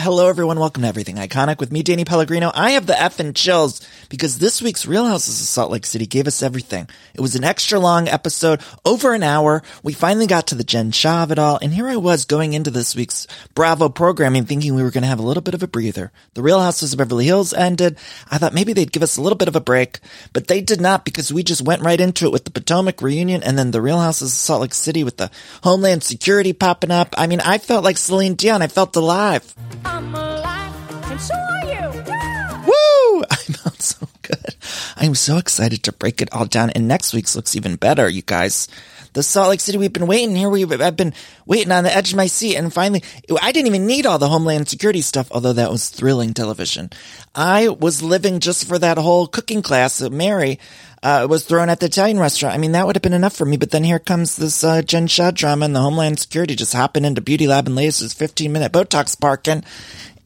Hello, everyone. Welcome to Everything Iconic with me, Danny Pellegrino. I have the effing chills because this week's Real Housewives of Salt Lake City gave us everything. It was an extra long episode, over an hour. We finally got to the Jen Shah of it all, and here I was going into this week's Bravo programming thinking we were going to have a little bit of a breather. The Real Housewives of Beverly Hills ended. I thought maybe they'd give us a little bit of a break, but they did not because we just went right into it with the Potomac reunion and then the Real Housewives of Salt Lake City with the Homeland Security popping up. I mean, I felt like Celine Dion. I felt alive. I'm alive, and so are you. Yeah. Woo! I felt so good. I'm so excited to break it all down. And next week's looks even better, you guys. The Salt Lake City we've been waiting here. We've I've been waiting on the edge of my seat, and finally, I didn't even need all the Homeland Security stuff, although that was thrilling television. I was living just for that whole cooking class that Mary uh, was thrown at the Italian restaurant. I mean, that would have been enough for me. But then here comes this uh, Jen Shah drama and the Homeland Security just hopping into Beauty Lab and Laser's 15 minute Botox parking.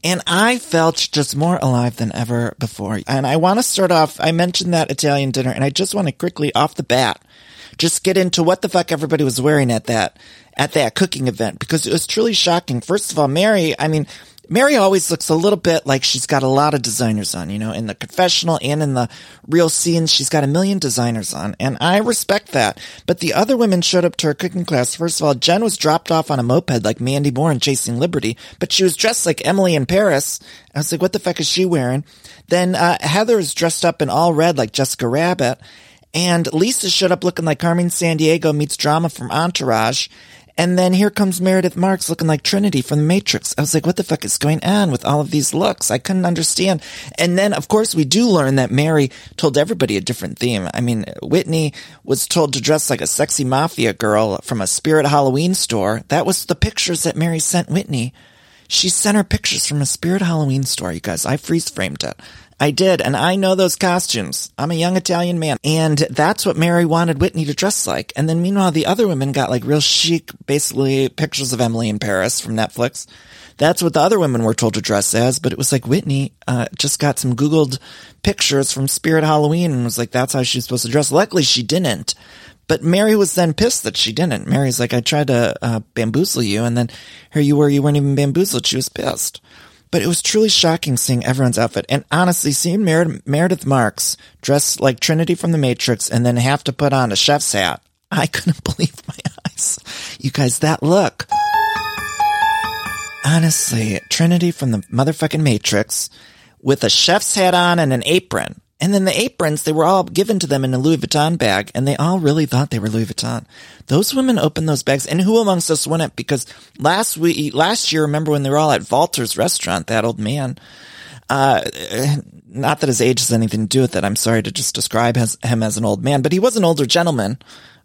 And I felt just more alive than ever before. And I want to start off, I mentioned that Italian dinner, and I just want to quickly off the bat just get into what the fuck everybody was wearing at that at that cooking event because it was truly shocking. First of all, Mary, I mean, Mary always looks a little bit like she's got a lot of designers on, you know, in the confessional and in the real scenes, she's got a million designers on, and I respect that. But the other women showed up to her cooking class. First of all, Jen was dropped off on a moped like Mandy Moore in Chasing Liberty, but she was dressed like Emily in Paris. I was like, what the fuck is she wearing? Then uh, Heather is dressed up in all red like Jessica Rabbit. And Lisa showed up looking like Carmen Sandiego meets drama from Entourage. And then here comes Meredith Marks looking like Trinity from The Matrix. I was like, what the fuck is going on with all of these looks? I couldn't understand. And then, of course, we do learn that Mary told everybody a different theme. I mean, Whitney was told to dress like a sexy mafia girl from a Spirit Halloween store. That was the pictures that Mary sent Whitney. She sent her pictures from a Spirit Halloween store, you guys. I freeze framed it. I did, and I know those costumes. I'm a young Italian man, and that's what Mary wanted Whitney to dress like. And then meanwhile, the other women got like real chic, basically pictures of Emily in Paris from Netflix. That's what the other women were told to dress as, but it was like Whitney uh, just got some Googled pictures from Spirit Halloween and was like, that's how she's supposed to dress. Luckily, she didn't. But Mary was then pissed that she didn't. Mary's like, I tried to uh, bamboozle you, and then here you were, you weren't even bamboozled. She was pissed. But it was truly shocking seeing everyone's outfit. And honestly, seeing Mer- Meredith Marks dressed like Trinity from The Matrix and then have to put on a chef's hat, I couldn't believe my eyes. You guys, that look. Honestly, Trinity from the motherfucking Matrix with a chef's hat on and an apron. And then the aprons, they were all given to them in a Louis Vuitton bag, and they all really thought they were Louis Vuitton. Those women opened those bags, and who amongst us wouldn't? Because last week, last year, remember when they were all at Walter's restaurant, that old man, uh, not that his age has anything to do with it. I'm sorry to just describe his, him as an old man, but he was an older gentleman.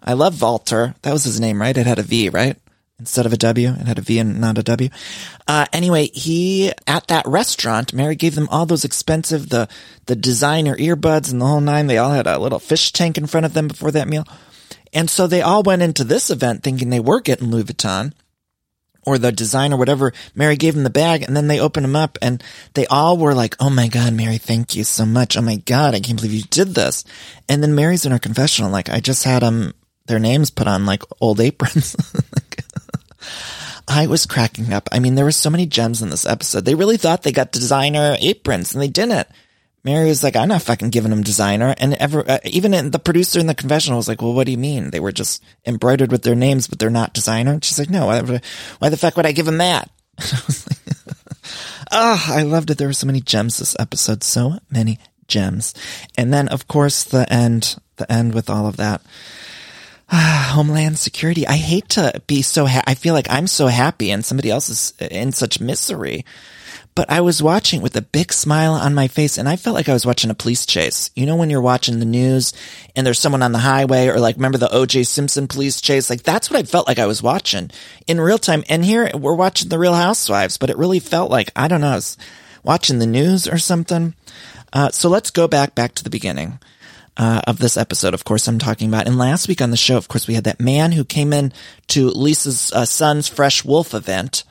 I love Walter. That was his name, right? It had a V, right? Instead of a W, it had a V and not a W. Uh, anyway, he, at that restaurant, Mary gave them all those expensive, the, the designer earbuds and the whole nine. They all had a little fish tank in front of them before that meal. And so they all went into this event thinking they were getting Louis Vuitton or the design or whatever. Mary gave them the bag and then they opened them up and they all were like, Oh my God, Mary, thank you so much. Oh my God, I can't believe you did this. And then Mary's in her confessional, like, I just had them, their names put on like old aprons. I was cracking up. I mean, there were so many gems in this episode. They really thought they got designer aprons and they didn't. Mary was like, I'm not fucking giving them designer. And ever, uh, even the producer in the confessional was like, well, what do you mean? They were just embroidered with their names, but they're not designer. And she's like, no, why, why the fuck would I give them that? Ah, oh, I loved it. There were so many gems this episode. So many gems. And then, of course, the end, the end with all of that. Homeland Security. I hate to be so. Ha- I feel like I'm so happy and somebody else is in such misery. But I was watching with a big smile on my face and I felt like I was watching a police chase. You know, when you're watching the news and there's someone on the highway or like, remember the OJ Simpson police chase? Like that's what I felt like I was watching in real time. And here we're watching the Real Housewives, but it really felt like, I don't know, I was watching the news or something. Uh, so let's go back, back to the beginning. Uh, of this episode, of course, I'm talking about. And last week on the show, of course, we had that man who came in to Lisa's uh, son's Fresh Wolf event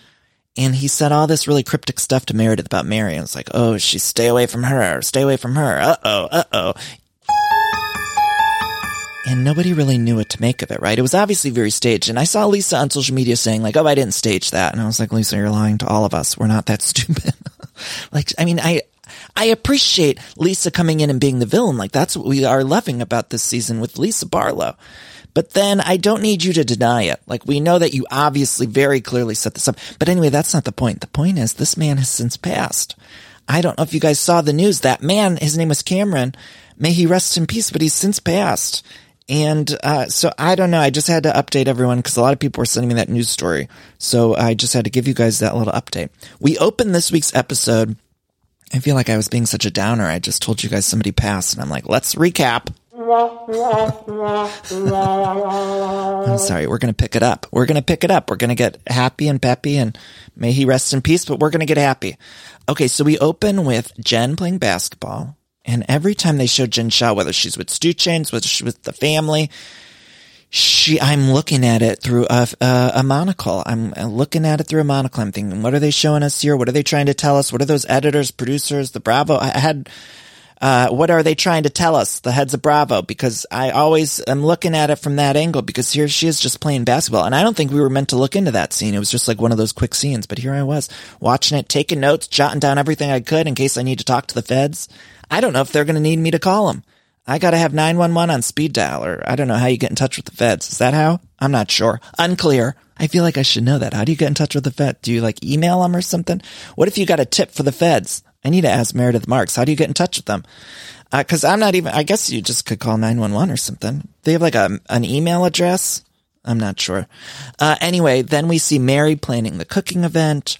and he said all this really cryptic stuff to Meredith about Mary. And it's like, oh, she stay away from her, stay away from her. Uh oh, uh oh. And nobody really knew what to make of it, right? It was obviously very staged. And I saw Lisa on social media saying like, oh, I didn't stage that. And I was like, Lisa, you're lying to all of us. We're not that stupid. like, I mean, I, I appreciate Lisa coming in and being the villain. Like that's what we are loving about this season with Lisa Barlow. But then I don't need you to deny it. Like we know that you obviously very clearly set this up. But anyway, that's not the point. The point is this man has since passed. I don't know if you guys saw the news. That man, his name was Cameron. May he rest in peace, but he's since passed. And uh, so I don't know. I just had to update everyone because a lot of people were sending me that news story. So I just had to give you guys that little update. We opened this week's episode. I feel like I was being such a downer. I just told you guys somebody passed, and I'm like, let's recap. I'm sorry. We're going to pick it up. We're going to pick it up. We're going to get happy and peppy and may he rest in peace, but we're going to get happy. Okay. So we open with Jen playing basketball. And every time they show Jen Shah, whether she's with Stu Chains, whether she's with the family, she, I'm looking at it through a, a, a, monocle. I'm looking at it through a monocle. I'm thinking, what are they showing us here? What are they trying to tell us? What are those editors, producers, the Bravo? I had uh, what are they trying to tell us, the heads of Bravo? Because I always am looking at it from that angle because here she is just playing basketball. And I don't think we were meant to look into that scene. It was just like one of those quick scenes. But here I was watching it, taking notes, jotting down everything I could in case I need to talk to the feds. I don't know if they're going to need me to call them. I got to have 911 on speed dial or I don't know how you get in touch with the feds. Is that how? I'm not sure. Unclear. I feel like I should know that. How do you get in touch with the feds? Do you like email them or something? What if you got a tip for the feds? I need to ask Meredith Marks. How do you get in touch with them? Uh, cause I'm not even, I guess you just could call 911 or something. They have like a, an email address. I'm not sure. Uh, anyway, then we see Mary planning the cooking event.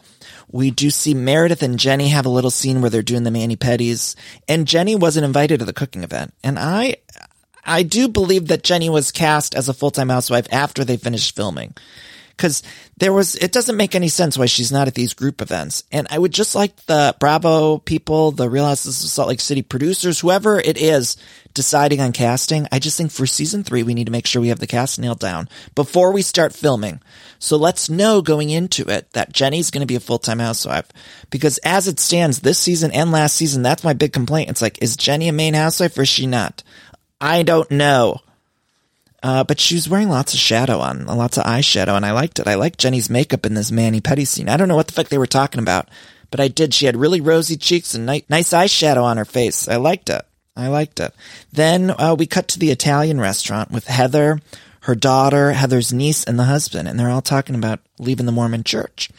We do see Meredith and Jenny have a little scene where they're doing the mani pedis and Jenny wasn't invited to the cooking event. And I, I do believe that Jenny was cast as a full-time housewife after they finished filming because there was, it doesn't make any sense why she's not at these group events. And I would just like the Bravo people, the Real Housewives of Salt Lake City producers, whoever it is deciding on casting. I just think for season three, we need to make sure we have the cast nailed down before we start filming. So let's know going into it that Jenny's going to be a full-time housewife because as it stands this season and last season, that's my big complaint. It's like, is Jenny a main housewife or is she not? I don't know. Uh, but she was wearing lots of shadow on, lots of eyeshadow, and I liked it. I liked Jenny's makeup in this mani pedi scene. I don't know what the fuck they were talking about, but I did. She had really rosy cheeks and nice, nice eyeshadow on her face. I liked it. I liked it. Then uh, we cut to the Italian restaurant with Heather, her daughter, Heather's niece, and the husband, and they're all talking about leaving the Mormon church.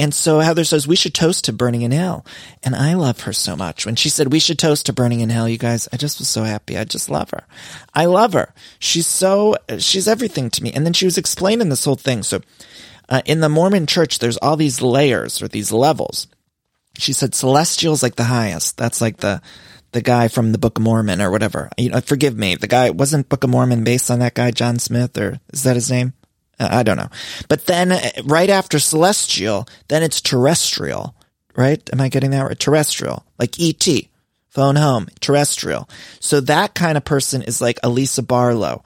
And so Heather says, we should toast to burning in hell. And I love her so much. When she said we should toast to burning in hell, you guys, I just was so happy. I just love her. I love her. She's so, she's everything to me. And then she was explaining this whole thing. So, uh, in the Mormon church, there's all these layers or these levels. She said celestial is like the highest. That's like the, the guy from the Book of Mormon or whatever. You know, forgive me. The guy wasn't Book of Mormon based on that guy, John Smith, or is that his name? Uh, I don't know. But then uh, right after celestial, then it's terrestrial, right? Am I getting that right? Terrestrial, like ET, phone home, terrestrial. So that kind of person is like a Lisa Barlow.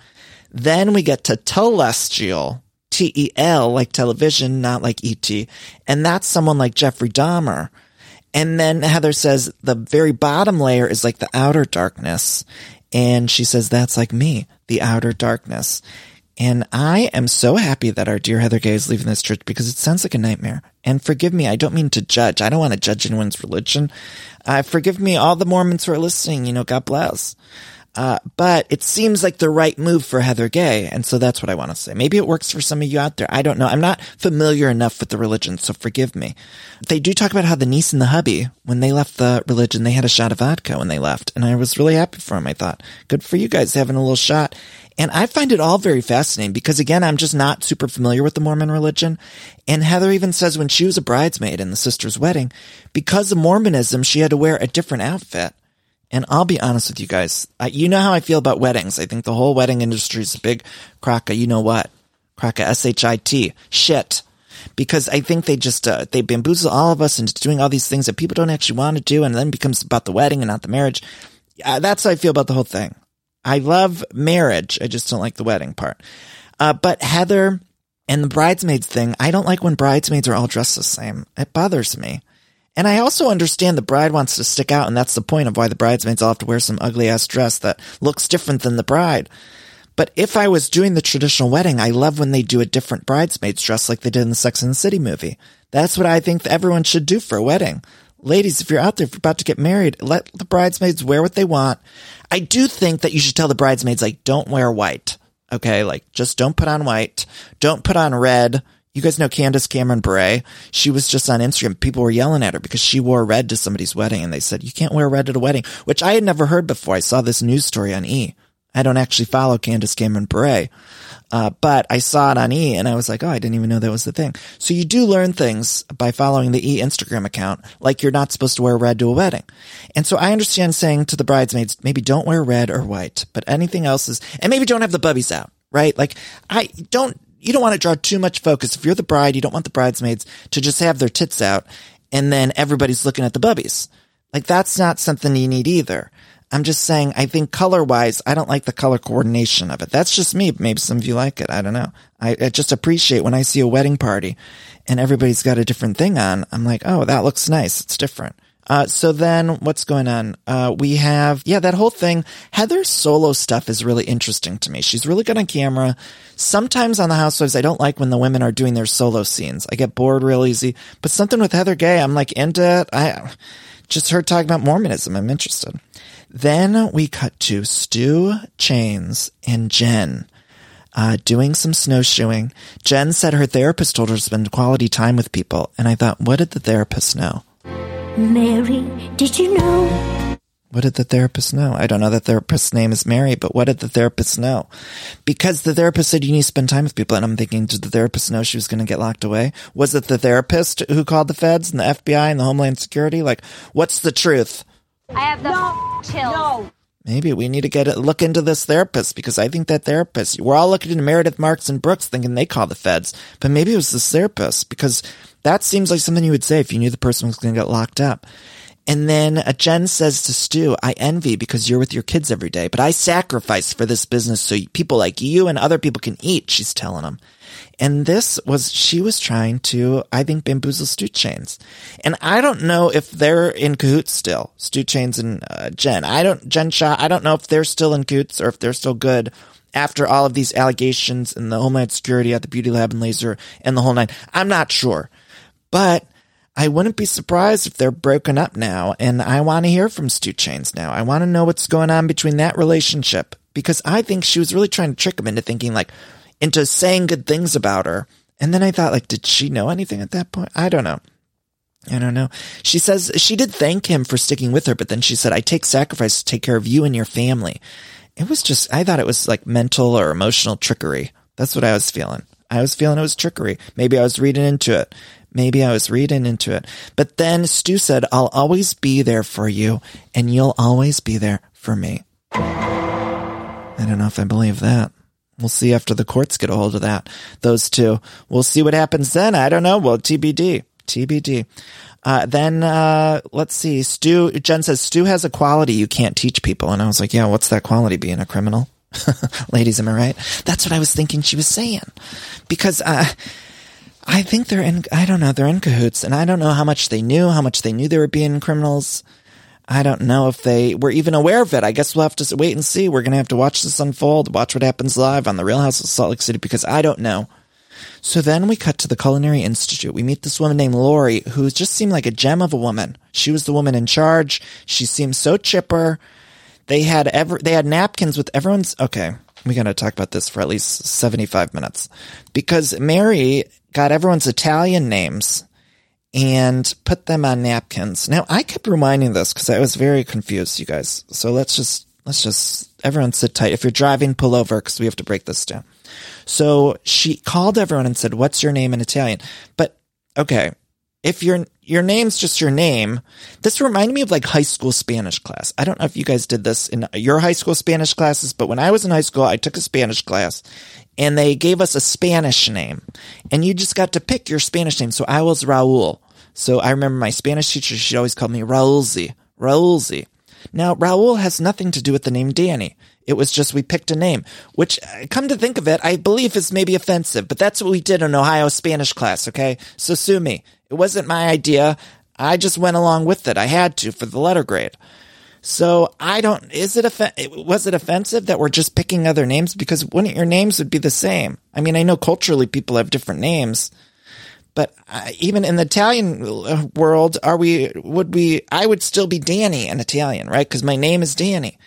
Then we get to telestial, T-E-L, like television, not like E.T. And that's someone like Jeffrey Dahmer. And then Heather says the very bottom layer is like the outer darkness. And she says, that's like me, the outer darkness. And I am so happy that our dear Heather Gay is leaving this church because it sounds like a nightmare. And forgive me, I don't mean to judge. I don't want to judge anyone's religion. Uh, forgive me, all the Mormons who are listening, you know, God bless. Uh, but it seems like the right move for Heather Gay. And so that's what I want to say. Maybe it works for some of you out there. I don't know. I'm not familiar enough with the religion, so forgive me. They do talk about how the niece and the hubby, when they left the religion, they had a shot of vodka when they left. And I was really happy for them. I thought, good for you guys having a little shot. And I find it all very fascinating because again, I'm just not super familiar with the Mormon religion. And Heather even says when she was a bridesmaid in the sister's wedding, because of Mormonism, she had to wear a different outfit. And I'll be honest with you guys. I, you know how I feel about weddings. I think the whole wedding industry is a big crock of, you know what? Crock of S-H-I-T. Shit. Because I think they just, uh, they bamboozle all of us into doing all these things that people don't actually want to do and then becomes about the wedding and not the marriage. Uh, that's how I feel about the whole thing. I love marriage. I just don't like the wedding part. Uh, but Heather and the bridesmaids thing, I don't like when bridesmaids are all dressed the same. It bothers me. And I also understand the bride wants to stick out, and that's the point of why the bridesmaids all have to wear some ugly ass dress that looks different than the bride. But if I was doing the traditional wedding, I love when they do a different bridesmaids dress like they did in the Sex and the City movie. That's what I think everyone should do for a wedding. Ladies, if you're out there, if you're about to get married, let the bridesmaids wear what they want. I do think that you should tell the bridesmaids, like, don't wear white. Okay. Like, just don't put on white. Don't put on red. You guys know Candace Cameron Bure. She was just on Instagram. People were yelling at her because she wore red to somebody's wedding and they said, you can't wear red at a wedding, which I had never heard before. I saw this news story on E. I don't actually follow Candace Cameron Bure. Uh, but I saw it on E and I was like, oh, I didn't even know that was the thing. So you do learn things by following the E Instagram account, like you're not supposed to wear red to a wedding. And so I understand saying to the bridesmaids, maybe don't wear red or white, but anything else is, and maybe don't have the bubbies out, right? Like I don't, you don't want to draw too much focus. If you're the bride, you don't want the bridesmaids to just have their tits out and then everybody's looking at the bubbies. Like that's not something you need either. I'm just saying, I think color wise, I don't like the color coordination of it. That's just me. Maybe some of you like it. I don't know. I, I, just appreciate when I see a wedding party and everybody's got a different thing on. I'm like, oh, that looks nice. It's different. Uh, so then what's going on? Uh, we have, yeah, that whole thing. Heather's solo stuff is really interesting to me. She's really good on camera. Sometimes on the Housewives, I don't like when the women are doing their solo scenes. I get bored real easy, but something with Heather Gay, I'm like into it. I just heard talking about Mormonism. I'm interested. Then we cut to Stu, Chains, and Jen. Uh, doing some snowshoeing. Jen said her therapist told her to spend quality time with people, and I thought, what did the therapist know? Mary, did you know? What did the therapist know? I don't know the therapist's name is Mary, but what did the therapist know? Because the therapist said you need to spend time with people, and I'm thinking, did the therapist know she was going to get locked away? Was it the therapist who called the feds and the FBI and the Homeland Security? Like, what's the truth? I have the no, chills. No. Maybe we need to get a look into this therapist because I think that therapist, we're all looking into Meredith Marks and Brooks thinking they call the feds, but maybe it was this therapist because that seems like something you would say if you knew the person was going to get locked up. And then Jen says to Stu, I envy because you're with your kids every day, but I sacrifice for this business so people like you and other people can eat, she's telling him. And this was, she was trying to, I think, bamboozle Stu Chains. And I don't know if they're in cahoots still, Stu Chains and uh, Jen. I don't, Jen Shah, I don't know if they're still in cahoots or if they're still good after all of these allegations and the Homeland Security at the Beauty Lab and Laser and the whole nine. I'm not sure. But I wouldn't be surprised if they're broken up now. And I want to hear from Stu Chains now. I want to know what's going on between that relationship because I think she was really trying to trick him into thinking like, into saying good things about her. And then I thought, like, did she know anything at that point? I don't know. I don't know. She says she did thank him for sticking with her, but then she said, I take sacrifice to take care of you and your family. It was just, I thought it was like mental or emotional trickery. That's what I was feeling. I was feeling it was trickery. Maybe I was reading into it. Maybe I was reading into it. But then Stu said, I'll always be there for you and you'll always be there for me. I don't know if I believe that. We'll see after the courts get a hold of that. Those two. We'll see what happens then. I don't know. Well, TBD. TBD. Uh, then, uh, let's see. Stu, Jen says, Stu has a quality you can't teach people. And I was like, yeah, what's that quality? Being a criminal? Ladies, am I right? That's what I was thinking she was saying. Because, uh, I think they're in, I don't know, they're in cahoots and I don't know how much they knew, how much they knew they were being criminals. I don't know if they were even aware of it. I guess we'll have to wait and see. We're going to have to watch this unfold, watch what happens live on the Real Housewives of Salt Lake City because I don't know. So then we cut to the Culinary Institute. We meet this woman named Lori who just seemed like a gem of a woman. She was the woman in charge. She seemed so chipper. They had ever, they had napkins with everyone's, okay. We got to talk about this for at least 75 minutes because Mary got everyone's Italian names and put them on napkins. Now, I kept reminding this because I was very confused, you guys. So let's just let's just, everyone sit tight. If you're driving, pull over because we have to break this down. So she called everyone and said, what's your name in Italian? But okay, if your your name's just your name, this reminded me of like high school Spanish class. I don't know if you guys did this in your high school Spanish classes, but when I was in high school, I took a Spanish class and they gave us a Spanish name and you just got to pick your Spanish name. So I was Raul. So I remember my Spanish teacher, she always called me Raulzi, Raulzi. Now, Raul has nothing to do with the name Danny. It was just we picked a name, which, uh, come to think of it, I believe is maybe offensive, but that's what we did in Ohio Spanish class, okay? So sue me. It wasn't my idea. I just went along with it. I had to for the letter grade. So I don't, is it, was it offensive that we're just picking other names? Because wouldn't your names would be the same? I mean, I know culturally people have different names, but uh, even in the Italian uh, world, are we, would we, I would still be Danny in Italian, right? Cause my name is Danny.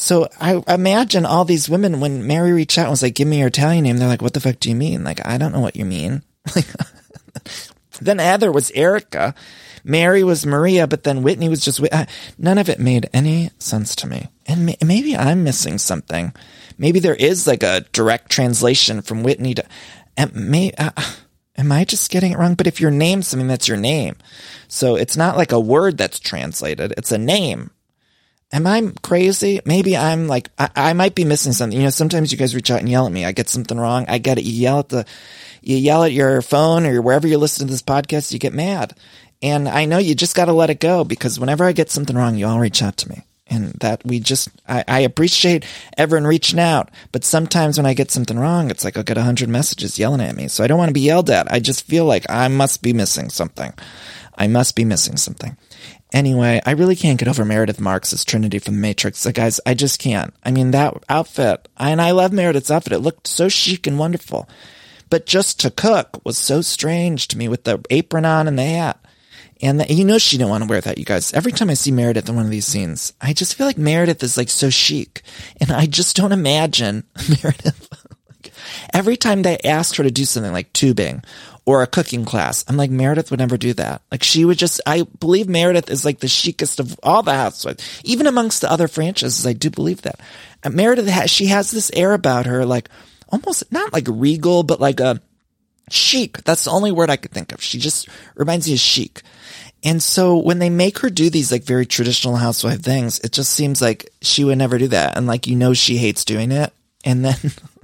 So I imagine all these women when Mary reached out and was like, give me your Italian name. They're like, what the fuck do you mean? Like, I don't know what you mean. then Heather was Erica. Mary was Maria, but then Whitney was just, uh, none of it made any sense to me. And maybe I'm missing something. Maybe there is like a direct translation from Whitney to, and may, uh, am I just getting it wrong? But if your name's something, that's your name. So it's not like a word that's translated. It's a name am I crazy? Maybe I'm like, I, I, might be missing something. You know, sometimes you guys reach out and yell at me. I get something wrong. I get it. You yell at the, you yell at your phone or wherever you're listening to this podcast, you get mad. And I know you just got to let it go because whenever I get something wrong, you all reach out to me. And that we just, I, I appreciate everyone reaching out. But sometimes when I get something wrong, it's like I'll get a hundred messages yelling at me. So I don't want to be yelled at. I just feel like I must be missing something. I must be missing something. Anyway, I really can't get over Meredith Marks as Trinity from The Matrix. So guys, I just can't. I mean, that outfit, and I love Meredith's outfit. It looked so chic and wonderful. But just to cook was so strange to me with the apron on and the hat. And the, you know she didn't want to wear that, you guys. Every time I see Meredith in one of these scenes, I just feel like Meredith is like so chic. And I just don't imagine Meredith. every time they asked her to do something like tubing or a cooking class. I'm like, Meredith would never do that. Like she would just, I believe Meredith is like the chicest of all the housewives, even amongst the other franchises. I do believe that. And Meredith has, she has this air about her, like almost not like regal, but like a chic. That's the only word I could think of. She just reminds me of chic. And so when they make her do these like very traditional housewife things, it just seems like she would never do that. And like, you know, she hates doing it. And then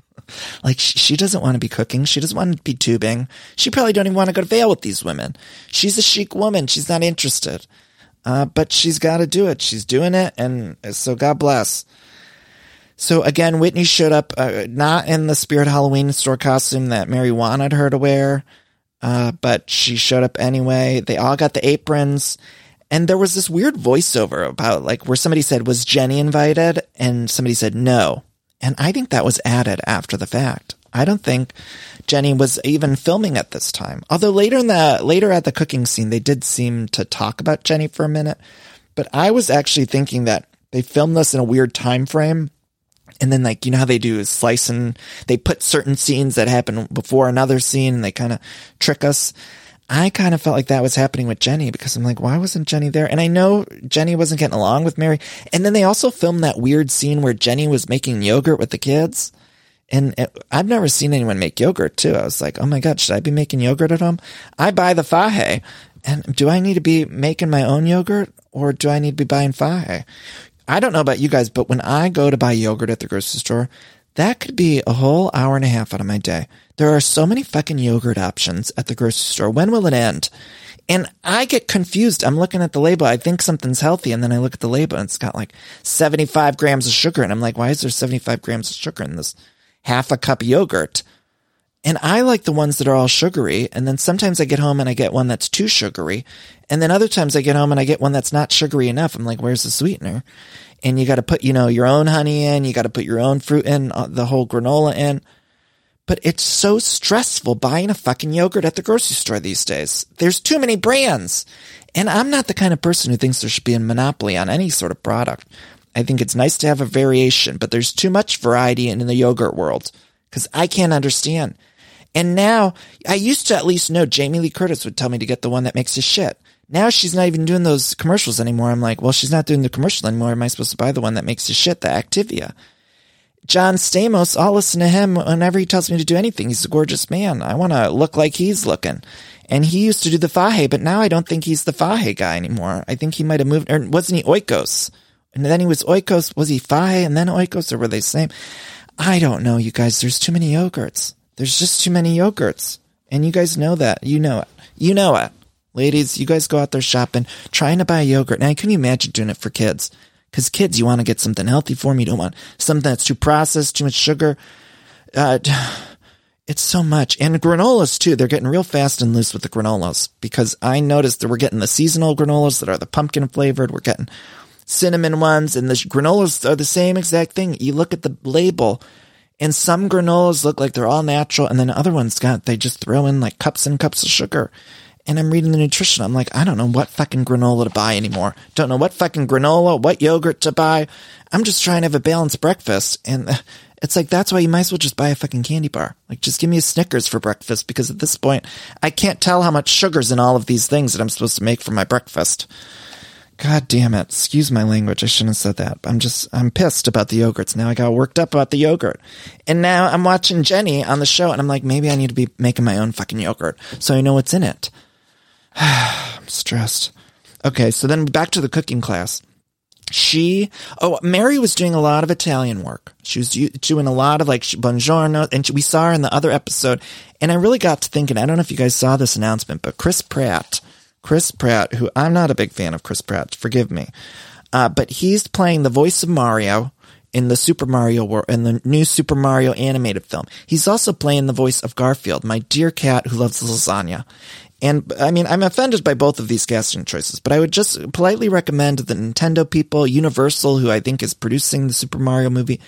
Like she doesn't want to be cooking. She doesn't want to be tubing. She probably don't even want to go to Vail with these women. She's a chic woman. She's not interested. Uh, but she's got to do it. She's doing it. And so God bless. So again, Whitney showed up, uh, not in the Spirit Halloween store costume that Mary wanted her to wear. Uh, but she showed up anyway. They all got the aprons. And there was this weird voiceover about like where somebody said, was Jenny invited? And somebody said, no. And I think that was added after the fact. I don't think Jenny was even filming at this time. Although later in the later at the cooking scene, they did seem to talk about Jenny for a minute. But I was actually thinking that they filmed this in a weird time frame. And then like, you know how they do is slice and they put certain scenes that happen before another scene and they kind of trick us. I kind of felt like that was happening with Jenny because I'm like, why wasn't Jenny there? And I know Jenny wasn't getting along with Mary. And then they also filmed that weird scene where Jenny was making yogurt with the kids. And it, I've never seen anyone make yogurt too. I was like, oh my God, should I be making yogurt at home? I buy the Fage. And do I need to be making my own yogurt or do I need to be buying Fage? I don't know about you guys, but when I go to buy yogurt at the grocery store, that could be a whole hour and a half out of my day. There are so many fucking yogurt options at the grocery store. When will it end? And I get confused. I'm looking at the label. I think something's healthy. And then I look at the label and it's got like 75 grams of sugar. And I'm like, why is there 75 grams of sugar in this half a cup yogurt? And I like the ones that are all sugary. And then sometimes I get home and I get one that's too sugary. And then other times I get home and I get one that's not sugary enough. I'm like, where's the sweetener? And you got to put, you know, your own honey in. You got to put your own fruit in, uh, the whole granola in. But it's so stressful buying a fucking yogurt at the grocery store these days. There's too many brands. And I'm not the kind of person who thinks there should be a monopoly on any sort of product. I think it's nice to have a variation, but there's too much variety in, in the yogurt world because I can't understand. And now I used to at least know Jamie Lee Curtis would tell me to get the one that makes you shit. Now she's not even doing those commercials anymore. I'm like, well, she's not doing the commercial anymore. Am I supposed to buy the one that makes you shit, the Activia? John Stamos, I'll listen to him whenever he tells me to do anything. He's a gorgeous man. I want to look like he's looking. And he used to do the Fage, but now I don't think he's the Fage guy anymore. I think he might have moved, or wasn't he Oikos? And then he was Oikos. Was he Fage and then Oikos, or were they the same? I don't know, you guys. There's too many yogurts. There's just too many yogurts. And you guys know that. You know it. You know it. Ladies, you guys go out there shopping, trying to buy yogurt. Now, I can you imagine doing it for kids? Because kids, you want to get something healthy for them. You don't want something that's too processed, too much sugar. Uh, it's so much. And granolas too. They're getting real fast and loose with the granolas because I noticed that we're getting the seasonal granolas that are the pumpkin flavored. We're getting cinnamon ones and the granolas are the same exact thing. You look at the label and some granolas look like they're all natural and then other ones got, they just throw in like cups and cups of sugar. And I'm reading the nutrition. I'm like, I don't know what fucking granola to buy anymore. Don't know what fucking granola, what yogurt to buy. I'm just trying to have a balanced breakfast. And uh, it's like, that's why you might as well just buy a fucking candy bar. Like, just give me a Snickers for breakfast because at this point, I can't tell how much sugar's in all of these things that I'm supposed to make for my breakfast. God damn it. Excuse my language. I shouldn't have said that. I'm just, I'm pissed about the yogurts. Now I got worked up about the yogurt. And now I'm watching Jenny on the show and I'm like, maybe I need to be making my own fucking yogurt so I know what's in it. I'm stressed. Okay. So then back to the cooking class she, oh, Mary was doing a lot of Italian work. She was doing a lot of like buongiorno, and we saw her in the other episode. And I really got to thinking, I don't know if you guys saw this announcement, but Chris Pratt, Chris Pratt, who I'm not a big fan of Chris Pratt, forgive me, uh, but he's playing the voice of Mario in the Super Mario world, in the new Super Mario animated film. He's also playing the voice of Garfield, my dear cat who loves lasagna. And I mean, I'm offended by both of these casting choices, but I would just politely recommend the Nintendo people, Universal, who I think is producing the Super Mario movie,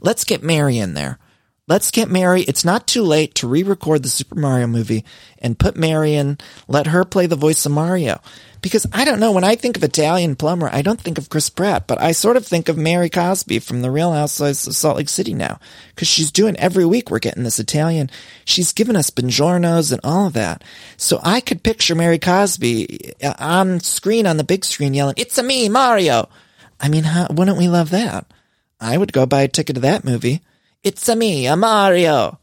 let's get Mary in there. Let's get Mary. It's not too late to re-record the Super Mario movie and put Mary in, let her play the voice of Mario. Because I don't know, when I think of Italian plumber, I don't think of Chris Pratt, but I sort of think of Mary Cosby from the Real Housewives of Salt Lake City now. Cause she's doing every week we're getting this Italian. She's given us buongiornos and all of that. So I could picture Mary Cosby uh, on screen, on the big screen yelling, it's a me, Mario. I mean, how, wouldn't we love that? I would go buy a ticket to that movie. It's a me, a Mario.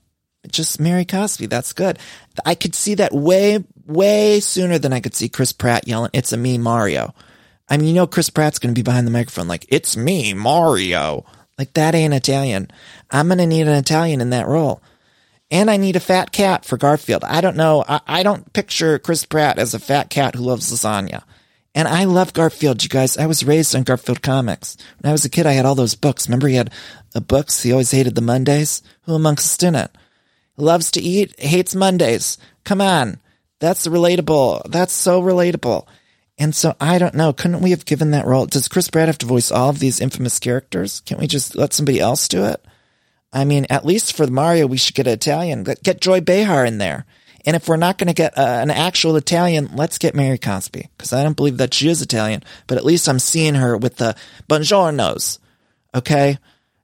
Just Mary Cosby. That's good. I could see that way way sooner than I could see Chris Pratt yelling, it's a me, Mario. I mean, you know, Chris Pratt's going to be behind the microphone like, it's me, Mario. Like, that ain't Italian. I'm going to need an Italian in that role. And I need a fat cat for Garfield. I don't know. I, I don't picture Chris Pratt as a fat cat who loves lasagna. And I love Garfield, you guys. I was raised on Garfield comics. When I was a kid, I had all those books. Remember he had uh, books? He always hated the Mondays. Who amongst us didn't? Loves to eat, hates Mondays. Come on. That's relatable. That's so relatable. And so I don't know. Couldn't we have given that role? Does Chris Pratt have to voice all of these infamous characters? Can't we just let somebody else do it? I mean, at least for Mario, we should get an Italian. Get Joy Behar in there. And if we're not going to get uh, an actual Italian, let's get Mary Cosby because I don't believe that she is Italian. But at least I'm seeing her with the buongiornos. Okay.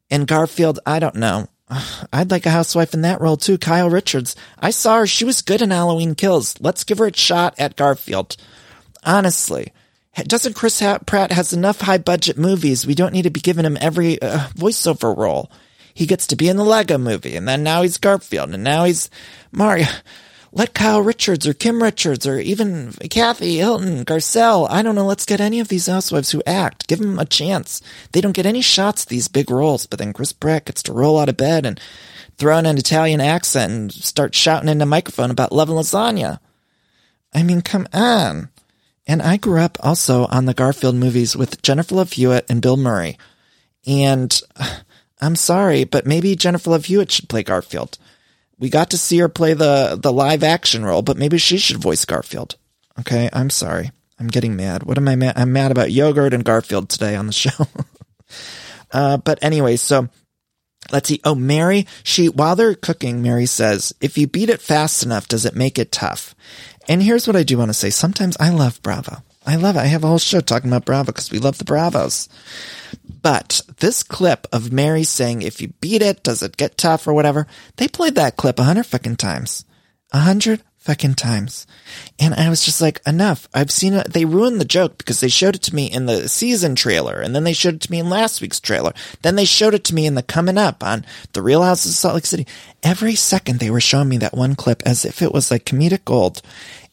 And Garfield, I don't know. I'd like a housewife in that role too. Kyle Richards. I saw her. She was good in Halloween Kills. Let's give her a shot at Garfield. Honestly. Doesn't Chris Pratt has enough high budget movies? We don't need to be giving him every uh, voiceover role. He gets to be in the Lego movie and then now he's Garfield and now he's Mario let Kyle Richards or Kim Richards or even Kathy Hilton, Garcelle, I don't know, let's get any of these housewives who act. Give them a chance. They don't get any shots at these big roles, but then Chris Pratt gets to roll out of bed and throw in an Italian accent and start shouting into a microphone about loving lasagna. I mean, come on. And I grew up also on the Garfield movies with Jennifer Love Hewitt and Bill Murray. And I'm sorry, but maybe Jennifer Love Hewitt should play Garfield we got to see her play the the live action role, but maybe she should voice Garfield. Okay, I'm sorry. I'm getting mad. What am I mad? I'm mad about yogurt and Garfield today on the show. uh, but anyway, so let's see. Oh, Mary, she, while they're cooking, Mary says, if you beat it fast enough, does it make it tough? And here's what I do want to say. Sometimes I love Bravo. I love it. I have a whole show talking about Bravo because we love the Bravos. But this clip of Mary saying, if you beat it, does it get tough or whatever? They played that clip a hundred fucking times. A hundred fucking times. And I was just like, enough. I've seen it. They ruined the joke because they showed it to me in the season trailer and then they showed it to me in last week's trailer. Then they showed it to me in the coming up on the Real Housewives of Salt Lake City. Every second they were showing me that one clip as if it was like comedic gold.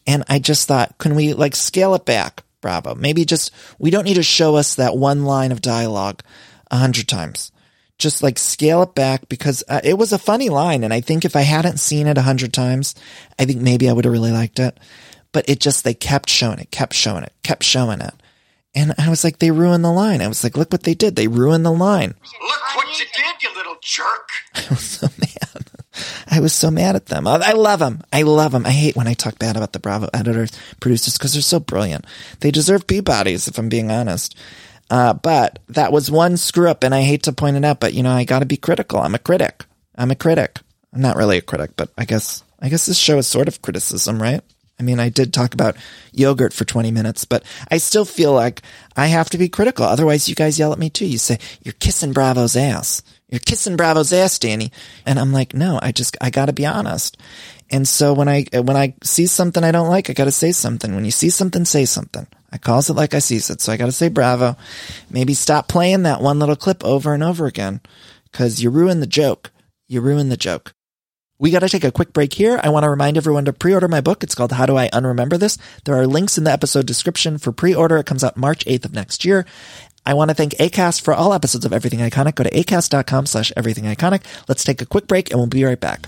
And I just thought, can we like scale it back? Bravo. Maybe just, we don't need to show us that one line of dialogue a hundred times just like scale it back because uh, it was a funny line. And I think if I hadn't seen it a hundred times, I think maybe I would have really liked it. But it just, they kept showing it, kept showing it, kept showing it. And I was like, they ruined the line. I was like, look what they did. They ruined the line. Look what you did, you little jerk. I was so mad. I was so mad at them. I love them. I love them. I hate when I talk bad about the Bravo editors, producers, because they're so brilliant. They deserve Peabodys, if I'm being honest. Uh, but that was one screw up, and I hate to point it out, but you know, I got to be critical. I'm a critic. I'm a critic. I'm not really a critic, but I guess I guess this show is sort of criticism, right? I mean, I did talk about yogurt for 20 minutes, but I still feel like I have to be critical. Otherwise, you guys yell at me too. You say, you're kissing Bravo's ass. You're kissing Bravo's ass, Danny. And I'm like, no, I just, I gotta be honest. And so when I, when I see something I don't like, I gotta say something. When you see something, say something. I calls it like I sees it. So I got to say bravo. Maybe stop playing that one little clip over and over again because you ruin the joke. You ruin the joke. We got to take a quick break here. I want to remind everyone to pre-order my book. It's called How Do I Unremember This? There are links in the episode description for pre-order. It comes out March 8th of next year. I want to thank ACAST for all episodes of Everything Iconic. Go to acast.com slash everything iconic. Let's take a quick break and we'll be right back.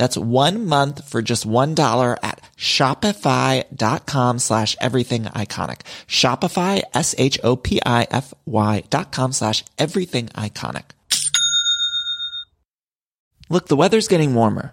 That's one month for just $1 at shopify.com slash everything iconic. Shopify, S-H-O-P-I-F-Y dot com slash everything iconic. Look, the weather's getting warmer.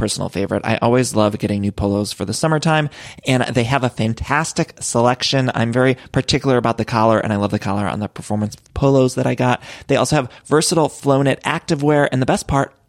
personal favorite. I always love getting new polos for the summertime and they have a fantastic selection. I'm very particular about the collar and I love the collar on the performance polos that I got. They also have versatile Flowknit activewear and the best part,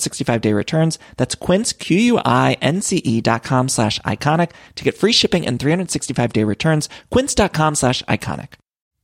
365 day returns. That's quince, Q-U-I-N-C-E dot com slash iconic to get free shipping and 365 day returns. Quince.com slash iconic.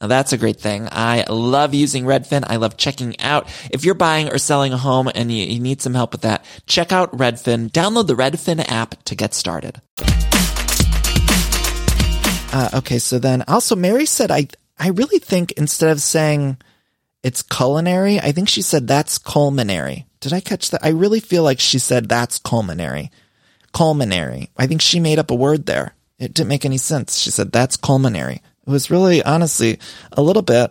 Now that's a great thing. I love using Redfin. I love checking out. If you're buying or selling a home and you, need some help with that, check out Redfin. Download the Redfin app to get started. Uh, okay, so then also Mary said, I, I really think instead of saying it's culinary, I think she said that's culinary. Did I catch that? I really feel like she said that's culinary. Culinary. I think she made up a word there. It didn't make any sense. She said that's culinary. Was really, honestly, a little bit.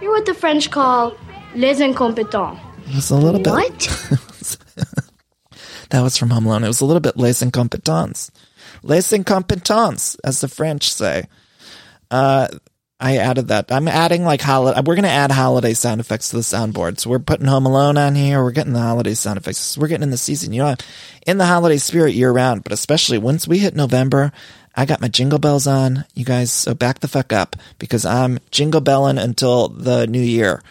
You're what the French call les incompetents. It was a little what? bit. that was from Home Alone. It was a little bit les incompetents. Les incompetents, as the French say. Uh, I added that. I'm adding like holiday. We're going to add holiday sound effects to the soundboard. So we're putting Home Alone on here. We're getting the holiday sound effects. We're getting in the season. You know, in the holiday spirit year round, but especially once we hit November, I got my jingle bells on, you guys. So back the fuck up because I'm jingle belling until the new year,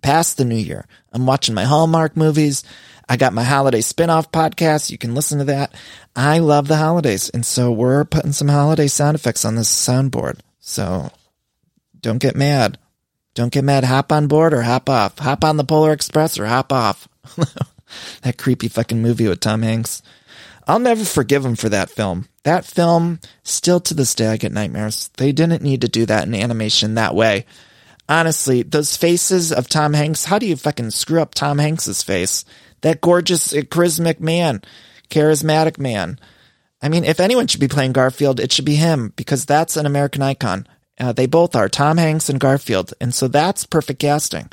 past the new year. I'm watching my Hallmark movies. I got my holiday spin-off podcast. You can listen to that. I love the holidays. And so we're putting some holiday sound effects on this soundboard. So don't get mad. Don't get mad. Hop on board or hop off. Hop on the Polar Express or hop off. that creepy fucking movie with Tom Hanks. I'll never forgive him for that film. That film, still to this day, I get nightmares. They didn't need to do that in animation that way. Honestly, those faces of Tom Hanks, how do you fucking screw up Tom Hanks's face? That gorgeous, uh, charismatic man, charismatic man. I mean, if anyone should be playing Garfield, it should be him because that's an American icon. Uh, they both are Tom Hanks and Garfield. And so that's perfect casting.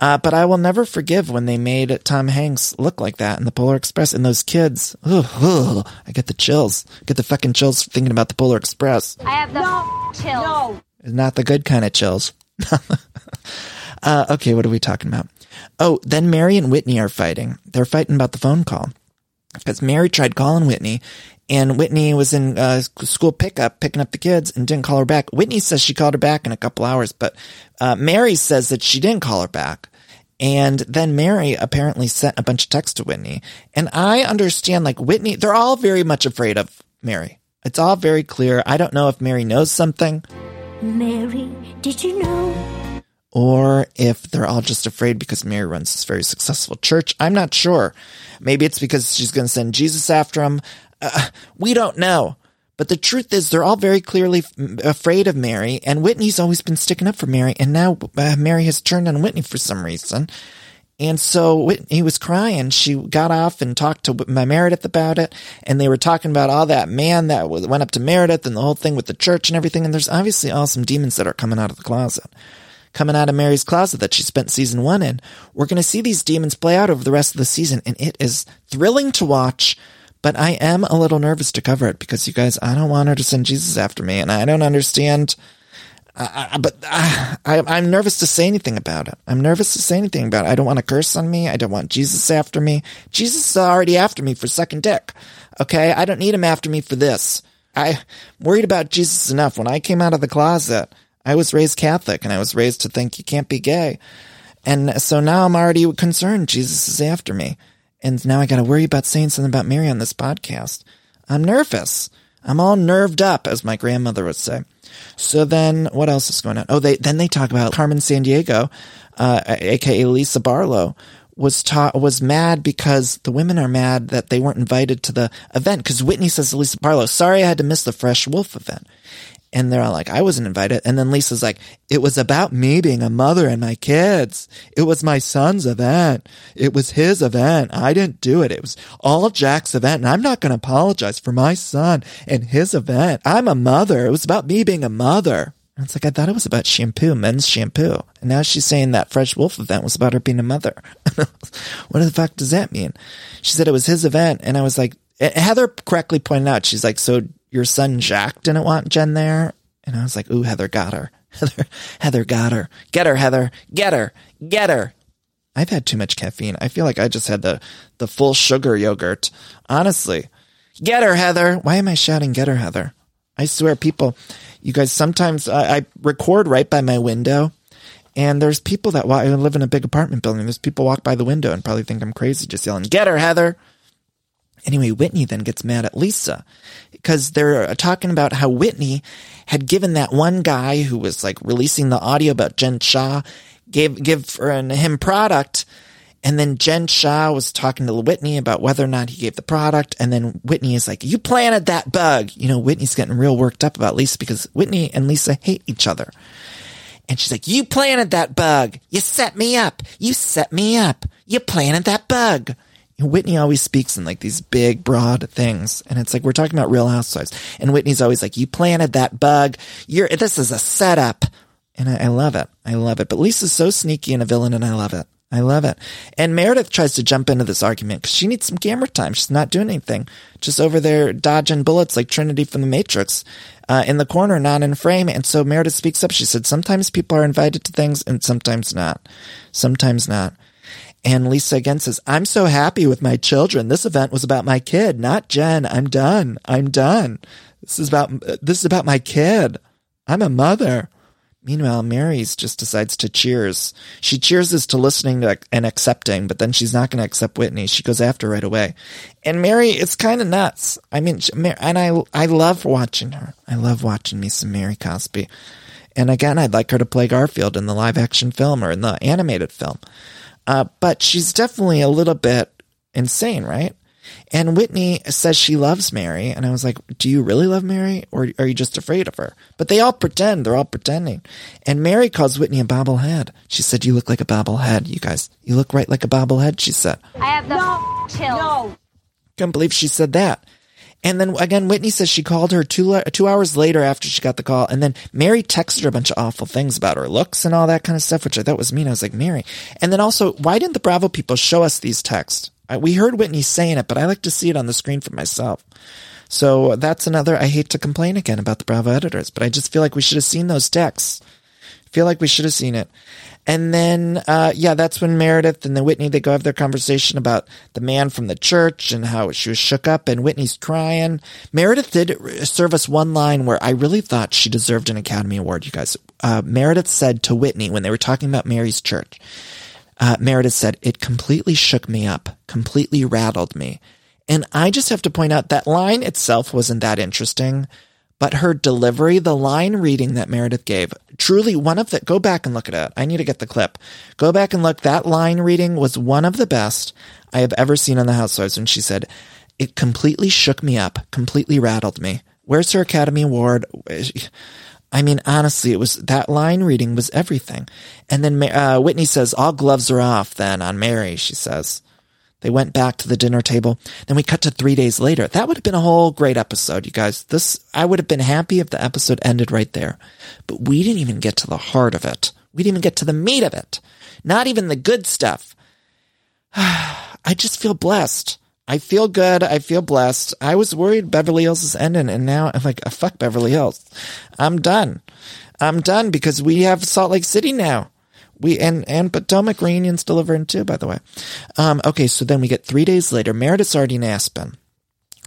Uh, but I will never forgive when they made Tom Hanks look like that in the Polar Express and those kids. Ugh, ugh, I get the chills. Get the fucking chills thinking about the Polar Express. I have the no, chills. No. Not the good kind of chills. uh, okay, what are we talking about? Oh, then Mary and Whitney are fighting. They're fighting about the phone call because Mary tried calling Whitney and Whitney was in uh, school pickup, picking up the kids, and didn't call her back. Whitney says she called her back in a couple hours, but uh, Mary says that she didn't call her back. And then Mary apparently sent a bunch of texts to Whitney. And I understand, like, Whitney, they're all very much afraid of Mary. It's all very clear. I don't know if Mary knows something. Mary, did you know? Or if they're all just afraid because Mary runs this very successful church. I'm not sure. Maybe it's because she's going to send Jesus after him. Uh, we don't know. But the truth is, they're all very clearly afraid of Mary, and Whitney's always been sticking up for Mary, and now uh, Mary has turned on Whitney for some reason. And so Whitney was crying. She got off and talked to my Meredith about it, and they were talking about all that man that went up to Meredith and the whole thing with the church and everything. And there's obviously all some demons that are coming out of the closet, coming out of Mary's closet that she spent season one in. We're going to see these demons play out over the rest of the season, and it is thrilling to watch but I am a little nervous to cover it because you guys, I don't want her to send Jesus after me, and I don't understand. But uh, I, I'm nervous to say anything about it. I'm nervous to say anything about it. I don't want a curse on me. I don't want Jesus after me. Jesus is already after me for second dick. Okay, I don't need him after me for this. I worried about Jesus enough. When I came out of the closet, I was raised Catholic, and I was raised to think you can't be gay. And so now I'm already concerned Jesus is after me. And now I got to worry about saying something about Mary on this podcast. I'm nervous. I'm all nerved up, as my grandmother would say. So then what else is going on? Oh, they, then they talk about Carmen Sandiego, uh, aka Lisa Barlow, was taught, was mad because the women are mad that they weren't invited to the event. Cause Whitney says to Lisa Barlow, sorry I had to miss the Fresh Wolf event. And they're all like, I wasn't invited. And then Lisa's like, it was about me being a mother and my kids. It was my son's event. It was his event. I didn't do it. It was all Jack's event. And I'm not going to apologize for my son and his event. I'm a mother. It was about me being a mother. And it's like, I thought it was about shampoo, men's shampoo. And now she's saying that Fresh Wolf event was about her being a mother. what the fuck does that mean? She said it was his event. And I was like, Heather correctly pointed out, she's like, so your son Jack didn't want Jen there. And I was like, ooh, Heather got her. Heather, Heather got her. Get her, Heather. Get her. Get her. I've had too much caffeine. I feel like I just had the, the full sugar yogurt. Honestly. Get her, Heather. Why am I shouting, get her, Heather? I swear, people, you guys, sometimes I, I record right by my window and there's people that walk, I live in a big apartment building. There's people walk by the window and probably think I'm crazy just yelling, get her, Heather. Anyway, Whitney then gets mad at Lisa because they're talking about how Whitney had given that one guy who was like releasing the audio about Jen Shah, gave, give him product. And then Jen Shah was talking to Whitney about whether or not he gave the product. And then Whitney is like, you planted that bug. You know, Whitney's getting real worked up about Lisa because Whitney and Lisa hate each other. And she's like, you planted that bug. You set me up. You set me up. You planted that bug. Whitney always speaks in like these big, broad things. And it's like, we're talking about real housewives. And Whitney's always like, you planted that bug. You're, this is a setup. And I, I love it. I love it. But Lisa's so sneaky and a villain and I love it. I love it. And Meredith tries to jump into this argument because she needs some camera time. She's not doing anything. Just over there dodging bullets like Trinity from the Matrix uh, in the corner, not in frame. And so Meredith speaks up. She said, sometimes people are invited to things and sometimes not. Sometimes not. And Lisa again says, I'm so happy with my children. This event was about my kid, not Jen. I'm done. I'm done. This is about, this is about my kid. I'm a mother. Meanwhile, Mary's just decides to cheers. She cheers as to listening to, and accepting, but then she's not going to accept Whitney. She goes after right away. And Mary, it's kind of nuts. I mean, and I, I love watching her. I love watching me some Mary Cosby. And again, I'd like her to play Garfield in the live action film or in the animated film. Uh, but she's definitely a little bit insane, right? And Whitney says she loves Mary. And I was like, do you really love Mary or are you just afraid of her? But they all pretend. They're all pretending. And Mary calls Whitney a bobblehead. She said, you look like a bobblehead, you guys. You look right like a bobblehead, she said. I have the no, chill. No. Can't believe she said that. And then again, Whitney says she called her two two hours later after she got the call, and then Mary texted her a bunch of awful things about her looks and all that kind of stuff, which I thought was mean. I was like, Mary. And then also, why didn't the Bravo people show us these texts? I, we heard Whitney saying it, but I like to see it on the screen for myself. So that's another. I hate to complain again about the Bravo editors, but I just feel like we should have seen those texts. feel like we should have seen it. And then, uh, yeah, that's when Meredith and then Whitney, they go have their conversation about the man from the church and how she was shook up and Whitney's crying. Meredith did serve us one line where I really thought she deserved an Academy Award, you guys. Uh, Meredith said to Whitney when they were talking about Mary's church, uh, Meredith said, it completely shook me up, completely rattled me. And I just have to point out that line itself wasn't that interesting, but her delivery, the line reading that Meredith gave, truly one of the, go back and look at it. I need to get the clip. Go back and look. That line reading was one of the best I have ever seen on the Housewives when she said, it completely shook me up, completely rattled me. Where's her Academy Award? I mean, honestly, it was that line reading was everything. And then uh, Whitney says, all gloves are off then on Mary, she says. They went back to the dinner table. Then we cut to three days later. That would have been a whole great episode, you guys. This, I would have been happy if the episode ended right there. But we didn't even get to the heart of it. We didn't even get to the meat of it. Not even the good stuff. I just feel blessed. I feel good. I feel blessed. I was worried Beverly Hills is ending, and now I'm like, oh, fuck Beverly Hills. I'm done. I'm done because we have Salt Lake City now. We and and Potomac reunions delivering too, by the way. Um, okay, so then we get three days later. Meredith's already in Aspen.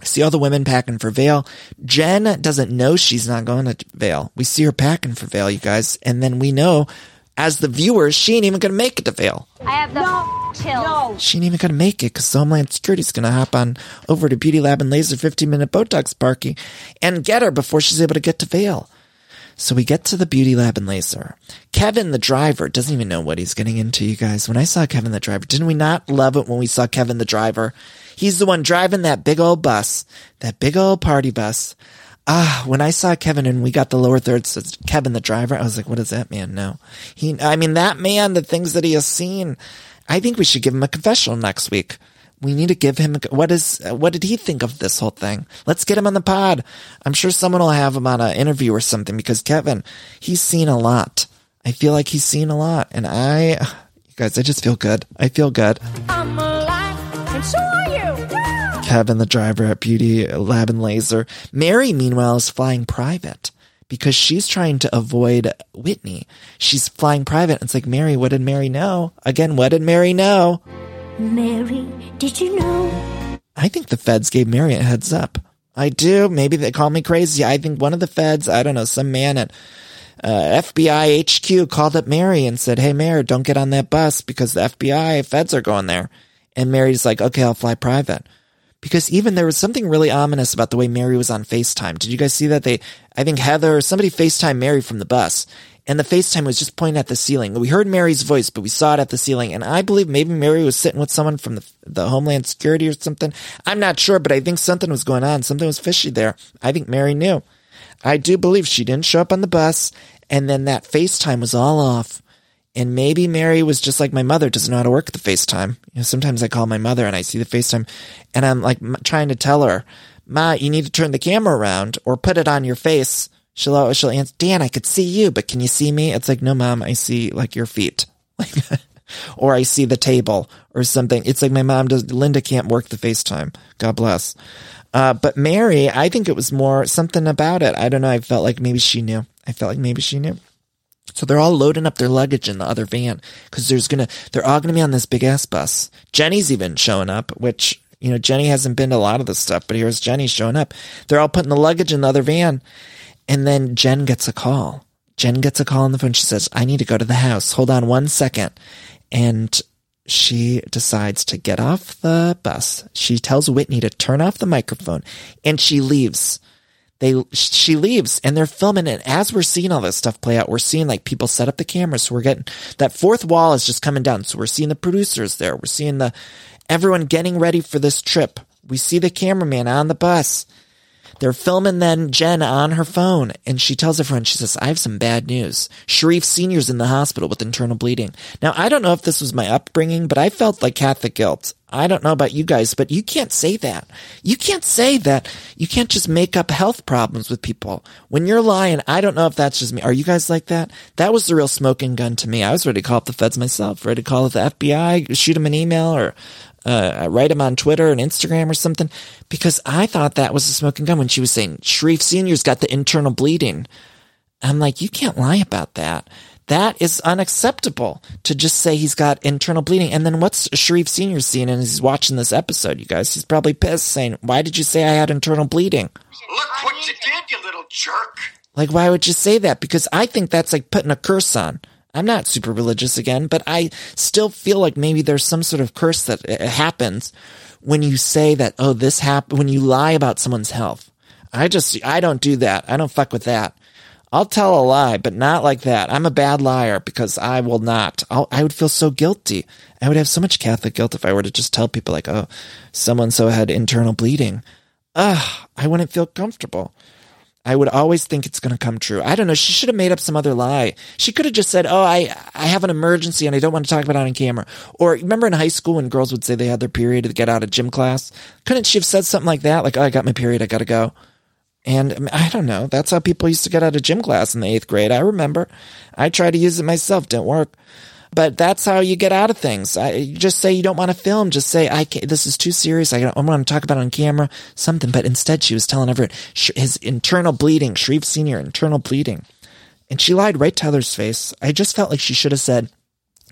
See all the women packing for Vail. Jen doesn't know she's not going to Vail. We see her packing for Vail, you guys, and then we know as the viewers, she ain't even going to make it to Vail. I have the no, chill. No. She ain't even going to make it because Homeland Security's going to hop on over to Beauty Lab and Laser 15 minute Botox parky and get her before she's able to get to Vail. So we get to the Beauty Lab and Laser. Kevin, the driver, doesn't even know what he's getting into, you guys. When I saw Kevin, the driver, didn't we not love it when we saw Kevin, the driver? He's the one driving that big old bus, that big old party bus. Ah, when I saw Kevin and we got the lower thirds, Kevin the driver, I was like, what does that man know? He, I mean, that man, the things that he has seen, I think we should give him a confessional next week. We need to give him, what is, what did he think of this whole thing? Let's get him on the pod. I'm sure someone will have him on an interview or something because Kevin, he's seen a lot. I feel like he's seen a lot and I, you guys, I just feel good. I feel good. I'm alive, and so are you. Yeah. Kevin, the driver at Beauty Lab and Laser. Mary, meanwhile, is flying private. because she's trying to avoid Whitney. She's flying private. It's like, Mary, what did Mary know? Again, what did Mary know? Mary, did you know? I think the feds gave Mary a heads up. I do. Maybe they call me crazy. I think one of the feds, I don't know, some man at uh, FBI HQ called up Mary and said, Hey, Mary, don't get on that bus because the FBI feds are going there. And Mary's like, okay, I'll fly private. Because even there was something really ominous about the way Mary was on FaceTime. Did you guys see that? They, I think Heather or somebody FaceTime Mary from the bus and the FaceTime was just pointing at the ceiling. We heard Mary's voice, but we saw it at the ceiling. And I believe maybe Mary was sitting with someone from the, the Homeland Security or something. I'm not sure, but I think something was going on. Something was fishy there. I think Mary knew. I do believe she didn't show up on the bus and then that FaceTime was all off. And maybe Mary was just like my mother doesn't know how to work the FaceTime. You know, sometimes I call my mother and I see the FaceTime and I'm like trying to tell her, Ma, you need to turn the camera around or put it on your face. She'll, she'll answer, Dan, I could see you, but can you see me? It's like, no, mom, I see like your feet. Like, or I see the table or something. It's like my mom does, Linda can't work the FaceTime. God bless. Uh, but Mary, I think it was more something about it. I don't know. I felt like maybe she knew. I felt like maybe she knew. So they're all loading up their luggage in the other van because there's gonna, they're all gonna be on this big ass bus. Jenny's even showing up, which, you know, Jenny hasn't been to a lot of this stuff, but here's Jenny showing up. They're all putting the luggage in the other van. And then Jen gets a call. Jen gets a call on the phone. She says, I need to go to the house. Hold on one second. And she decides to get off the bus. She tells Whitney to turn off the microphone and she leaves they she leaves and they're filming it as we're seeing all this stuff play out we're seeing like people set up the cameras so we're getting that fourth wall is just coming down so we're seeing the producers there we're seeing the everyone getting ready for this trip we see the cameraman on the bus they're filming then Jen on her phone and she tells a friend. she says, I have some bad news. Sharrieff Sr.'s in the hospital with internal bleeding. Now, I don't know if this was my upbringing, but I felt like Catholic guilt. I don't know about you guys, but you can't say that. You can't say that. You can't just make up health problems with people. When you're lying, I don't know if that's just me. Are you guys like that? That was the real smoking gun to me. I was ready to call up the feds myself, ready to call up the FBI, shoot them an email or uh, write him on Twitter and Instagram or something because I thought that was a smoking gun when she was saying Sharrieff Senior's got the internal bleeding. I'm like, you can't lie about that. That is unacceptable to just say he's got internal bleeding. And then what's Sharrieff Senior seeing and he's watching this episode, you guys? He's probably pissed saying, why did you say I had internal bleeding? Look what you did, you little jerk. Like, why would you say that? Because I think that's like putting a curse on. I'm not super religious again, but I still feel like maybe there's some sort of curse that happens when you say that, oh, this happened, when you lie about someone's health. I just, I don't do that. I don't fuck with that. I'll tell a lie, but not like that. I'm a bad liar because I will not. I'll, I would feel so guilty. I would have so much Catholic guilt if I were to just tell people like, oh, someone so had internal bleeding. Ugh, I wouldn't feel comfortable. I would always think it's going to come true. I don't know. She should have made up some other lie. She could have just said, "Oh, I I have an emergency and I don't want to talk about it on camera." Or remember in high school when girls would say they had their period to get out of gym class? Couldn't she have said something like that? Like, "Oh, I got my period. I got to go." And um, I don't know. That's how people used to get out of gym class in the eighth grade. I remember. I tried to use it myself. Didn't work. But that's how you get out of things. I, just say you don't want to film. Just say, I can't, this is too serious. I, I want to talk about it on camera, something. But instead, she was telling everyone his internal bleeding, Shreve Sr., internal bleeding. And she lied right to Heather's face. I just felt like she should have said,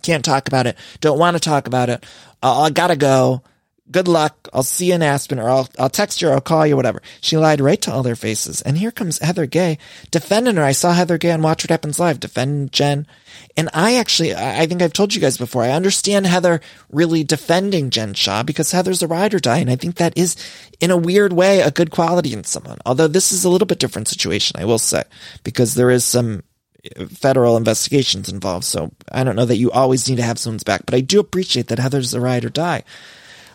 can't talk about it. Don't want to talk about it. I gotta go good luck. I'll see you in Aspen or I'll, I'll text you or I'll call you, whatever. She lied right to all their faces. And here comes Heather Gay defending her. I saw Heather Gay on Watch What Happens Live defend Jen. And I actually, I think I've told you guys before, I understand Heather really defending Jen Shah because Heather's a ride or die. And I think that is, in a weird way, a good quality in someone. Although this is a little bit different situation, I will say, because there is some federal investigations involved. So I don't know that you always need to have someone's back, but I do appreciate that Heather's a ride or die.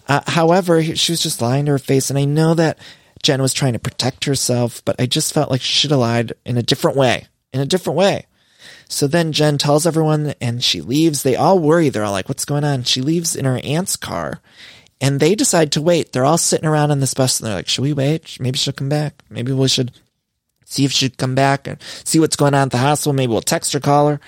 Uh, however, she was just lying to her face, and I know that Jen was trying to protect herself, but I just felt like she should have lied in a different way. In a different way. So then Jen tells everyone and she leaves. They all worry. They're all like, what's going on? She leaves in her aunt's car and they decide to wait. They're all sitting around on this bus and they're like, should we wait? Maybe she'll come back. Maybe we should see if she'd come back and see what's going on at the hospital. Maybe we'll text her, call her.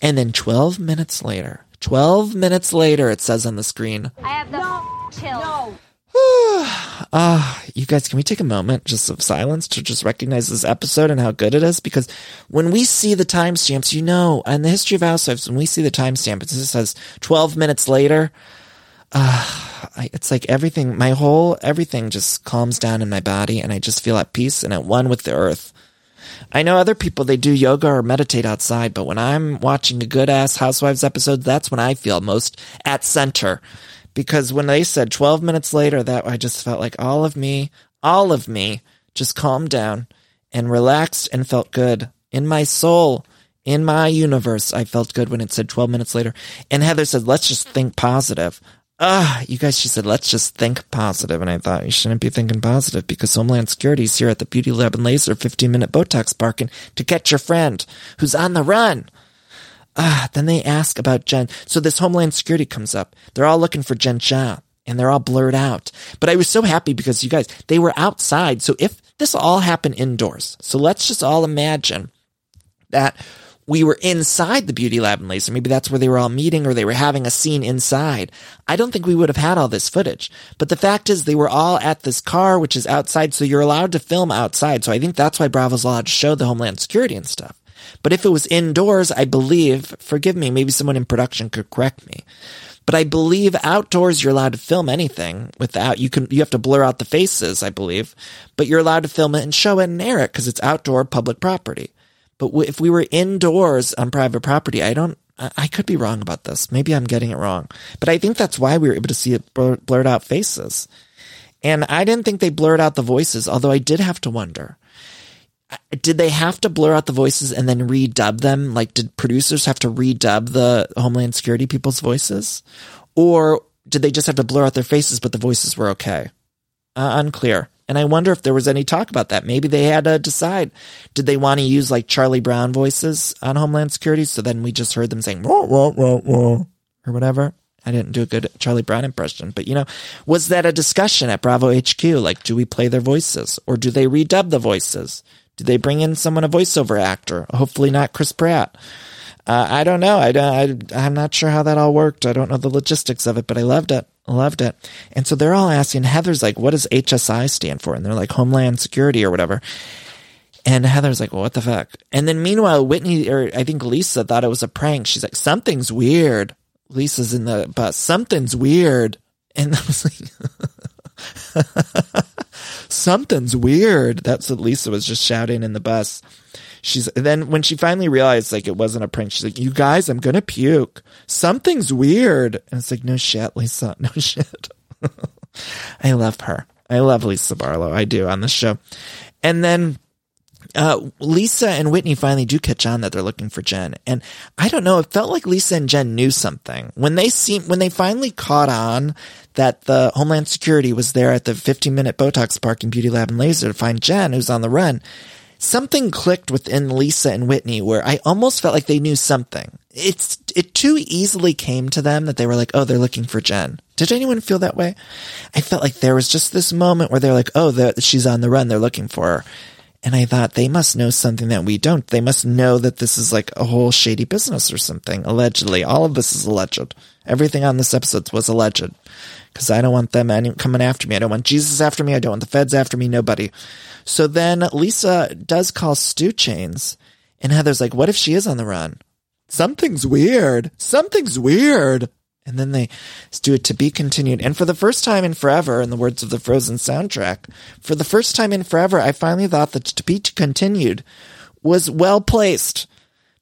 And then 12 minutes later, 12 minutes later, it says on the screen. I have the no, chill. No. Ah, uh, you guys, can we take a moment just of silence to just recognize this episode and how good it is? Because when we see the timestamps, you know, in the history of Housewives, when we see the timestamp, it just says 12 minutes later. Uh, I, it's like everything, my whole, everything just calms down in my body and I just feel at peace and at one with the earth. I know other people, they do yoga or meditate outside, but when I'm watching a good ass Housewives episode, that's when I feel most at center. Because when they said 12 minutes later, that I just felt like all of me, all of me just calmed down and relaxed and felt good in my soul, in my universe. I felt good when it said 12 minutes later. And Heather said, let's just think positive ah, you guys, she said, let's just think positive. And I thought, you shouldn't be thinking positive because Homeland Security is here at the Beauty Lab and Laser 15 minute Botox parking to catch your friend who's on the run. Ah, then they ask about Jen. So this Homeland Security comes up. They're all looking for Jen Shah and they're all blurred out. But I was so happy because you guys, they were outside. So if this all happened indoors, so let's just all imagine that we were inside the beauty lab and laser. Maybe that's where they were all meeting or they were having a scene inside. I don't think we would have had all this footage. But the fact is they were all at this car, which is outside. So you're allowed to film outside. So I think that's why Bravo's allowed to show the Homeland Security and stuff. But if it was indoors, I believe, forgive me, maybe someone in production could correct me. But I believe outdoors you're allowed to film anything without you can you have to blur out the faces, I believe, but you're allowed to film it and show it and air it because it's outdoor public property. But if we were indoors on private property, I don't, I could be wrong about this. Maybe I'm getting it wrong. But I think that's why we were able to see it blurred out faces. And I didn't think they blurred out the voices, although I did have to wonder. Did they have to blur out the voices and then redub them? Like, did producers have to redub the Homeland Security people's voices? Or did they just have to blur out their faces, but the voices were okay? Uh, unclear. And I wonder if there was any talk about that. Maybe they had to decide. Did they want to use like Charlie Brown voices on Homeland Security? So then we just heard them saying, whoa, whoa, whoa, whoa, or whatever. I didn't do a good Charlie Brown impression, but you know, was that a discussion at Bravo HQ? Like, do we play their voices or do they redub the voices? Do they bring in someone, a voiceover actor? Hopefully not Chris Pratt. Uh, I don't know. I, don't, I, I'm not sure how that all worked. I don't know the logistics of it, but I loved it. Loved it. And so they're all asking, Heather's like, what does HSI stand for? And they're like, Homeland Security or whatever. And Heather's like, well, what the fuck? And then meanwhile, Whitney, or I think Lisa thought it was a prank. She's like, something's weird. Lisa's in the bus. Something's weird. And I was like, something's weird. That's what Lisa was just shouting in the bus she's then when she finally realized like it wasn't a prank, she's like, "You guys, I'm gonna puke. Something's weird." And it's like, "No shit, Lisa. No shit." I love her. I love Lisa Barlow. I do on the show. And then uh, Lisa and Whitney finally do catch on that they're looking for Jen. And I don't know, it felt like Lisa and Jen knew something. When they see, when they finally caught on that the Homeland Security was there at the 15 minute Botox parking Beauty Lab and Laser to find Jen, who's on the run, something clicked within Lisa and Whitney where I almost felt like they knew something. It's, it too easily came to them that they were like, oh, they're looking for Jen. Did anyone feel that way? I felt like there was just this moment where they're like, oh, she's on the run. They're looking for her. And I thought they must know something that we don't. They must know that this is like a whole shady business or something, allegedly. All of this is alleged. Everything on this episode was alleged. Because I don't want them any- coming after me. I don't want Jesus after me. I don't want the feds after me. Nobody. So then Lisa does call Stu Chains, and Heather's like, what if she is on the run? Something's weird. Something's weird. And then they do it to be continued. And for the first time in forever, in the words of the Frozen soundtrack, for the first time in forever, I finally thought that to be continued was well placed.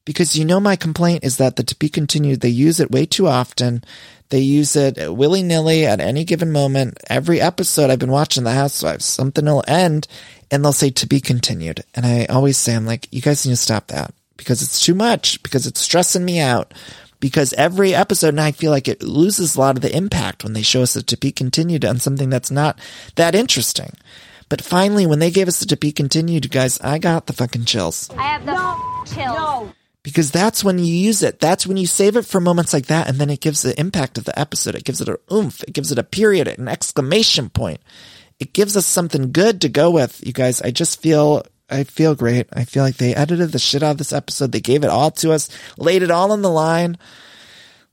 Because you know, my complaint is that the to be continued, they use it way too often. They use it willy nilly at any given moment. Every episode I've been watching The Housewives, something will end and they'll say to be continued. And I always say, I'm like, you guys need to stop that because it's too much, because it's stressing me out. Because every episode, and I feel like it loses a lot of the impact when they show us the to be continued on something that's not that interesting. But finally, when they gave us the to be continued, guys, I got the fucking chills. I have the no, chills. No. Because that's when you use it. That's when you save it for moments like that, and then it gives the impact of the episode. It gives it a oomph. It gives it a period, an exclamation point it gives us something good to go with. You guys, I just feel I feel great. I feel like they edited the shit out of this episode. They gave it all to us, laid it all on the line.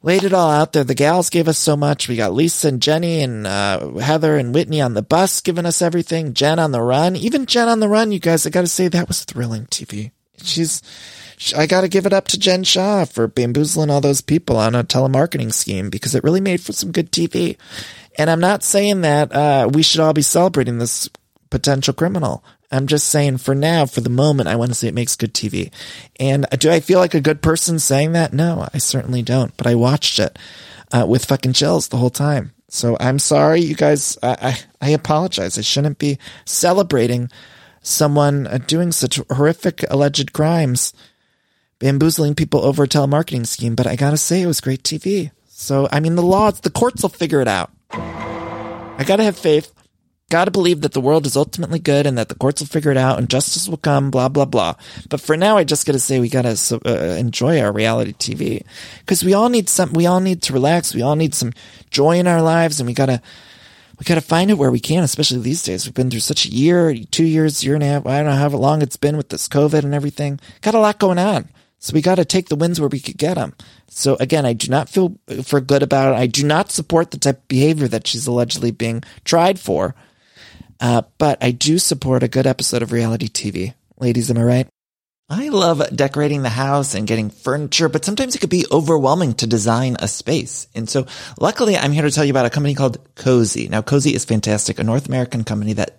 laid it all out there. The gals gave us so much. We got Lisa and Jenny and uh, Heather and Whitney on the bus giving us everything. Jen on the run, even Jen on the run. You guys, I got to say that was thrilling TV. She's, I got to give it up to Jen Shah for bamboozling all those people on a telemarketing scheme because it really made for some good TV. And I'm not saying that uh, we should all be celebrating this potential criminal. I'm just saying for now, for the moment, I want to say it makes good TV. And do I feel like a good person saying that? No, I certainly don't. But I watched it uh, with fucking chills the whole time. So I'm sorry, you guys. I, I, I apologize. I shouldn't be celebrating someone uh, doing such horrific alleged crimes, bamboozling people over a telemarketing scheme. But I gotta say, it was great TV. So I mean, the laws, the courts will figure it out. I gotta have faith. Gotta believe that the world is ultimately good and that the courts will figure it out and justice will come, blah, blah, blah. But for now, I just gotta say we gotta uh, enjoy our reality TV. Cause we all need some, we all need to relax. We all need some joy in our lives and we gotta, we gotta find it where we can, especially these days. We've been through such a year, two years, year and a half. I don't know how long it's been with this COVID and everything. Got a lot going on. So we got to take the wins where we could get them. So again, I do not feel for good about it. I do not support the type of behavior that she's allegedly being tried for. Uh, but I do support a good episode of reality TV. Ladies, am I right? I love decorating the house and getting furniture, but sometimes it could be overwhelming to design a space. And so luckily I'm here to tell you about a company called Cozey. Now Cozey is fantastic, a North American company that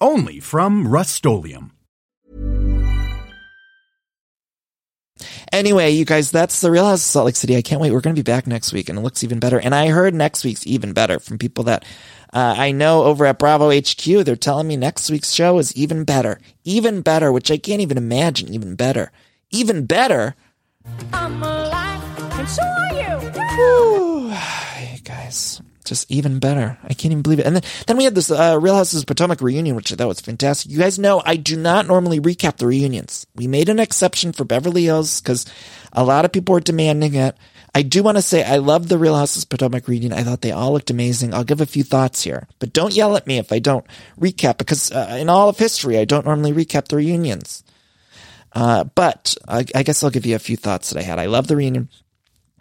Only from Rust-Oleum. Anyway, you guys, that's the Real House of Salt Lake City. I can't wait. We're going to be back next week and it looks even better. And I heard next week's even better from people that uh, I know over at Bravo HQ. They're telling me next week's show is even better. Even better, which I can't even imagine even better. Even better. I'm alive, and so are you. Whew. Guys, just even better. I can't even believe it. And then, then we had this uh, Real Houses of Potomac reunion, which I thought was fantastic. You guys know I do not normally recap the reunions. We made an exception for Beverly Hills because a lot of people were demanding it. I do want to say I love the Real Houses of Potomac reunion. I thought they all looked amazing. I'll give a few thoughts here, but don't yell at me if I don't recap because uh, in all of history, I don't normally recap the reunions. Uh, but I, I guess I'll give you a few thoughts that I had. I love the reunion.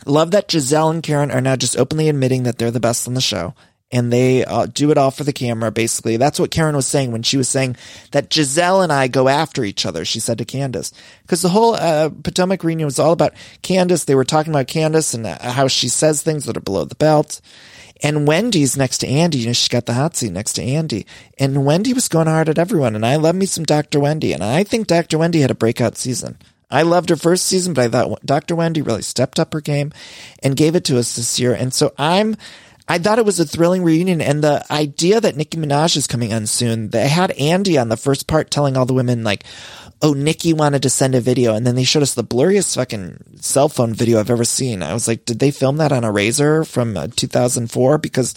Love that Gizelle and Karen are now just openly admitting that they're the best on the show. And they uh, do it all for the camera, basically. That's what Karen was saying when she was saying that Gizelle and I go after each other, she said to Candiace. Because the whole uh, Potomac reunion was all about Candiace. They were talking about Candiace and uh, how she says things that are below the belt. And Wendy's next to Andy. You know, she got the hot seat next to Andy. And Wendy was going hard at everyone. And I love me some Dr. Wendy. And I think Dr. Wendy had a breakout season. I loved her first season, but I thought Dr. Wendy really stepped up her game and gave it to us this year. And so I'm, I thought it was a thrilling reunion. And the idea that Nicki Minaj is coming on soon, they had Andy on the first part telling all the women like, oh, Nicki wanted to send a video. And then they showed us the blurriest fucking cell phone video I've ever seen. I was like, did they film that on a Razr from uh, 2004? Because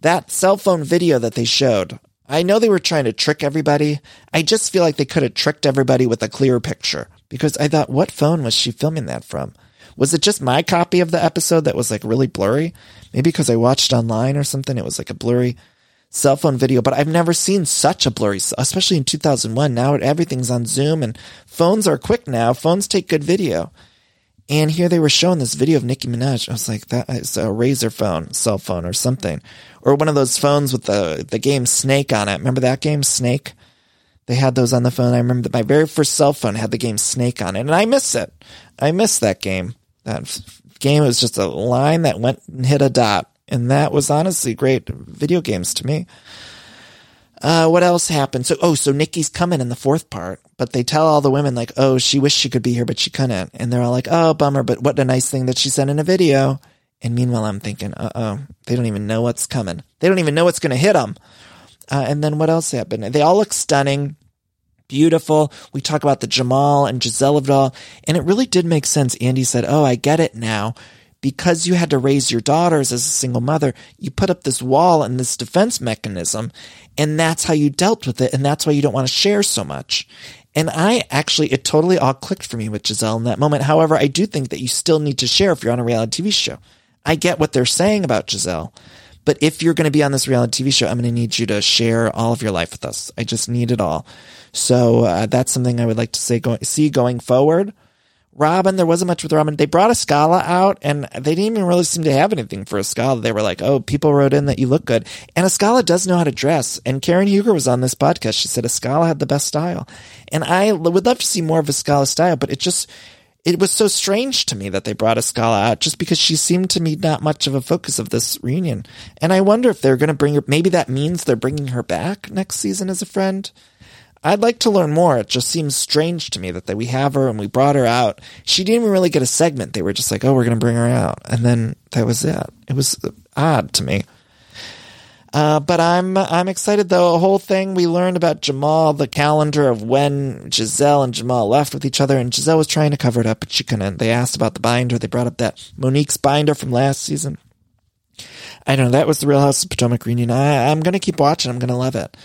that cell phone video that they showed, I know they were trying to trick everybody. I just feel like they could have tricked everybody with a clearer picture because I thought, what phone was she filming that from? Was it just my copy of the episode that was like really blurry? Maybe because I watched online or something. It was like a blurry cell phone video, but I've never seen such a blurry, especially in 2001. Now everything's on Zoom and phones are quick now. Phones take good video. And here they were showing this video of Nicki Minaj. I was like, that is a Razr phone, cell phone or something. Or one of those phones with the, the game Snake on it. Remember that game, Snake? They had those on the phone. I remember that my very first cell phone had the game Snake on it, and I miss it. I miss that game. That game was just a line that went and hit a dot. And that was honestly great video games to me. Uh, what else happened? So, oh, so Nicki's coming in the fourth part, but they tell all the women like, oh, she wished she could be here, but she couldn't. And they're all like, oh, bummer, but what a nice thing that she sent in a video. And meanwhile, I'm thinking, uh oh, they don't even know what's coming. They don't even know what's going to hit them. Uh, and then what else happened? They all look stunning, beautiful. We talk about the Jamal and Gizelle of it all. And it really did make sense. Andy said, oh, I get it now because you had to raise your daughters as a single mother, you put up this wall and this defense mechanism, and that's how you dealt with it, and that's why you don't want to share so much. And I actually, it totally all clicked for me with Gizelle in that moment. However, I do think that you still need to share if you're on a reality TV show. I get what they're saying about Gizelle, but if you're going to be on this reality TV show, I'm going to need you to share all of your life with us. I just need it all. So uh, that's something I would like to say, go, see going forward. Robin, there wasn't much with Robin. They brought Askale out and they didn't even really seem to have anything for Askale. They were like, oh, people wrote in that you look good. And Askale does know how to dress. And Karen Huger was on this podcast. She said Askale had the best style. And I would love to see more of Askale's style, but it just, it was so strange to me that they brought Askale out just because she seemed to me not much of a focus of this reunion. And I wonder if they're going to bring her, maybe that means they're bringing her back next season as a friend. I'd like to learn more. It just seems strange to me that, that we have her and we brought her out. She didn't even really get a segment. They were just like, oh, we're going to bring her out. And then that was it. It was odd to me. Uh, but I'm I'm excited though. The whole thing we learned about Jamal, the calendar of when Gizelle and Jamal left with each other, and Gizelle was trying to cover it up, but she couldn't. They asked about the binder. They brought up that Monique's binder from last season. I know. That was the Real House of Potomac reunion. I, I'm going to keep watching. I'm going to love it.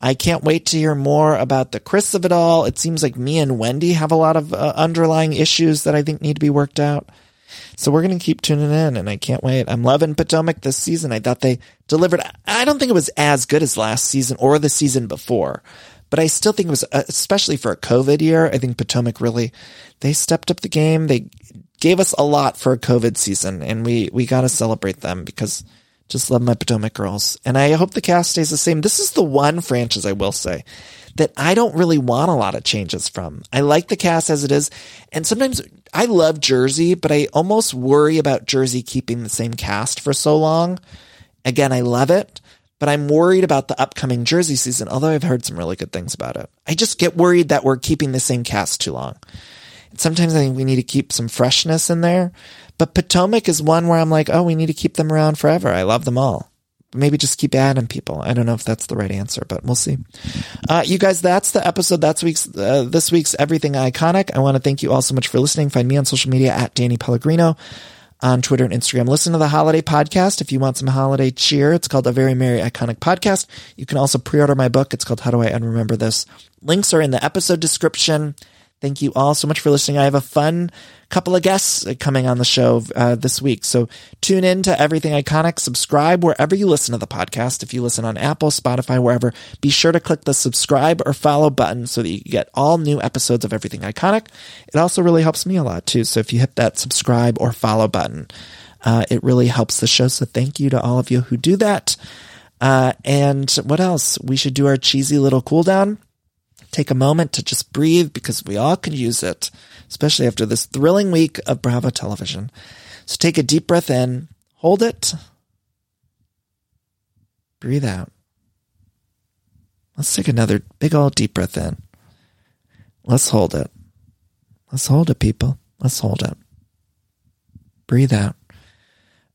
I can't wait to hear more about the Chris of it all. It seems like me and Wendy have a lot of uh, underlying issues that I think need to be worked out. So we're going to keep tuning in and I can't wait. I'm loving Potomac this season. I thought they delivered. I don't think it was as good as last season or the season before, but I still think it was, uh, especially for a COVID year, I think Potomac really, they stepped up the game. They gave us a lot for a COVID season and we, we got to celebrate them because just love my Potomac girls. And I hope the cast stays the same. This is the one franchise I will say that I don't really want a lot of changes from. I like the cast as it is. And sometimes I love Jersey, but I almost worry about Jersey keeping the same cast for so long. Again, I love it, but I'm worried about the upcoming Jersey season, although I've heard some really good things about it. I just get worried that we're keeping the same cast too long. Sometimes I think we need to keep some freshness in there, but Potomac is one where I'm like, oh, we need to keep them around forever. I love them all. Maybe just keep adding people. I don't know if that's the right answer, but we'll see. Uh, you guys, that's the episode. That's week's, uh, this week's Everything Iconic. I want to thank you all so much for listening. Find me on social media at Danny Pellegrino on Twitter and Instagram. Listen to the holiday podcast if you want some holiday cheer. It's called A Very Merry Iconic Podcast. You can also pre-order my book. It's called How Do I Unremember This? Links are in the episode description. Thank you all so much for listening. I have a fun couple of guests coming on the show uh, this week. So tune in to Everything Iconic. Subscribe wherever you listen to the podcast. If you listen on Apple, Spotify, wherever, be sure to click the subscribe or follow button so that you get all new episodes of Everything Iconic. It also really helps me a lot too. So if you hit that subscribe or follow button, uh, it really helps the show. So thank you to all of you who do that. Uh, and what else? We should do our cheesy little cool down take a moment to just breathe because we all could use it, especially after this thrilling week of Bravo television. So take a deep breath in, hold it, breathe out. Let's take another big old deep breath in. Let's hold it. Let's hold it, people. Let's hold it. Breathe out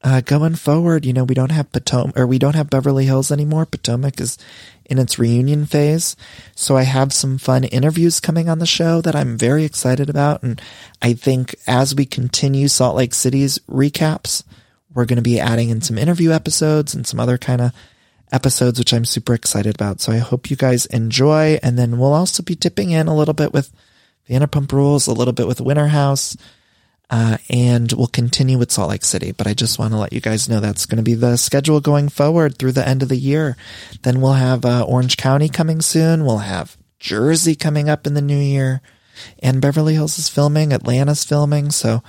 uh, going forward, you know, we don't have Potomac or we don't have Beverly Hills anymore. Potomac is in its reunion phase. So I have some fun interviews coming on the show that I'm very excited about. And I think as we continue Salt Lake City's recaps, we're going to be adding in some interview episodes and some other kind of episodes, which I'm super excited about. So I hope you guys enjoy. And then we'll also be dipping in a little bit with Vanderpump Rules, a little bit with Winter House, uh, and we'll continue with Salt Lake City. But I just want to let you guys know that's going to be the schedule going forward through the end of the year. Then we'll have uh, Orange County coming soon. We'll have Jersey coming up in the new year, and Beverly Hills is filming, Atlanta's filming. So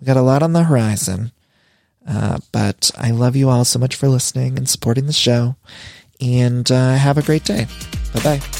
we got a lot on the horizon. Uh, but I love you all so much for listening and supporting the show. And uh, have a great day. Bye bye.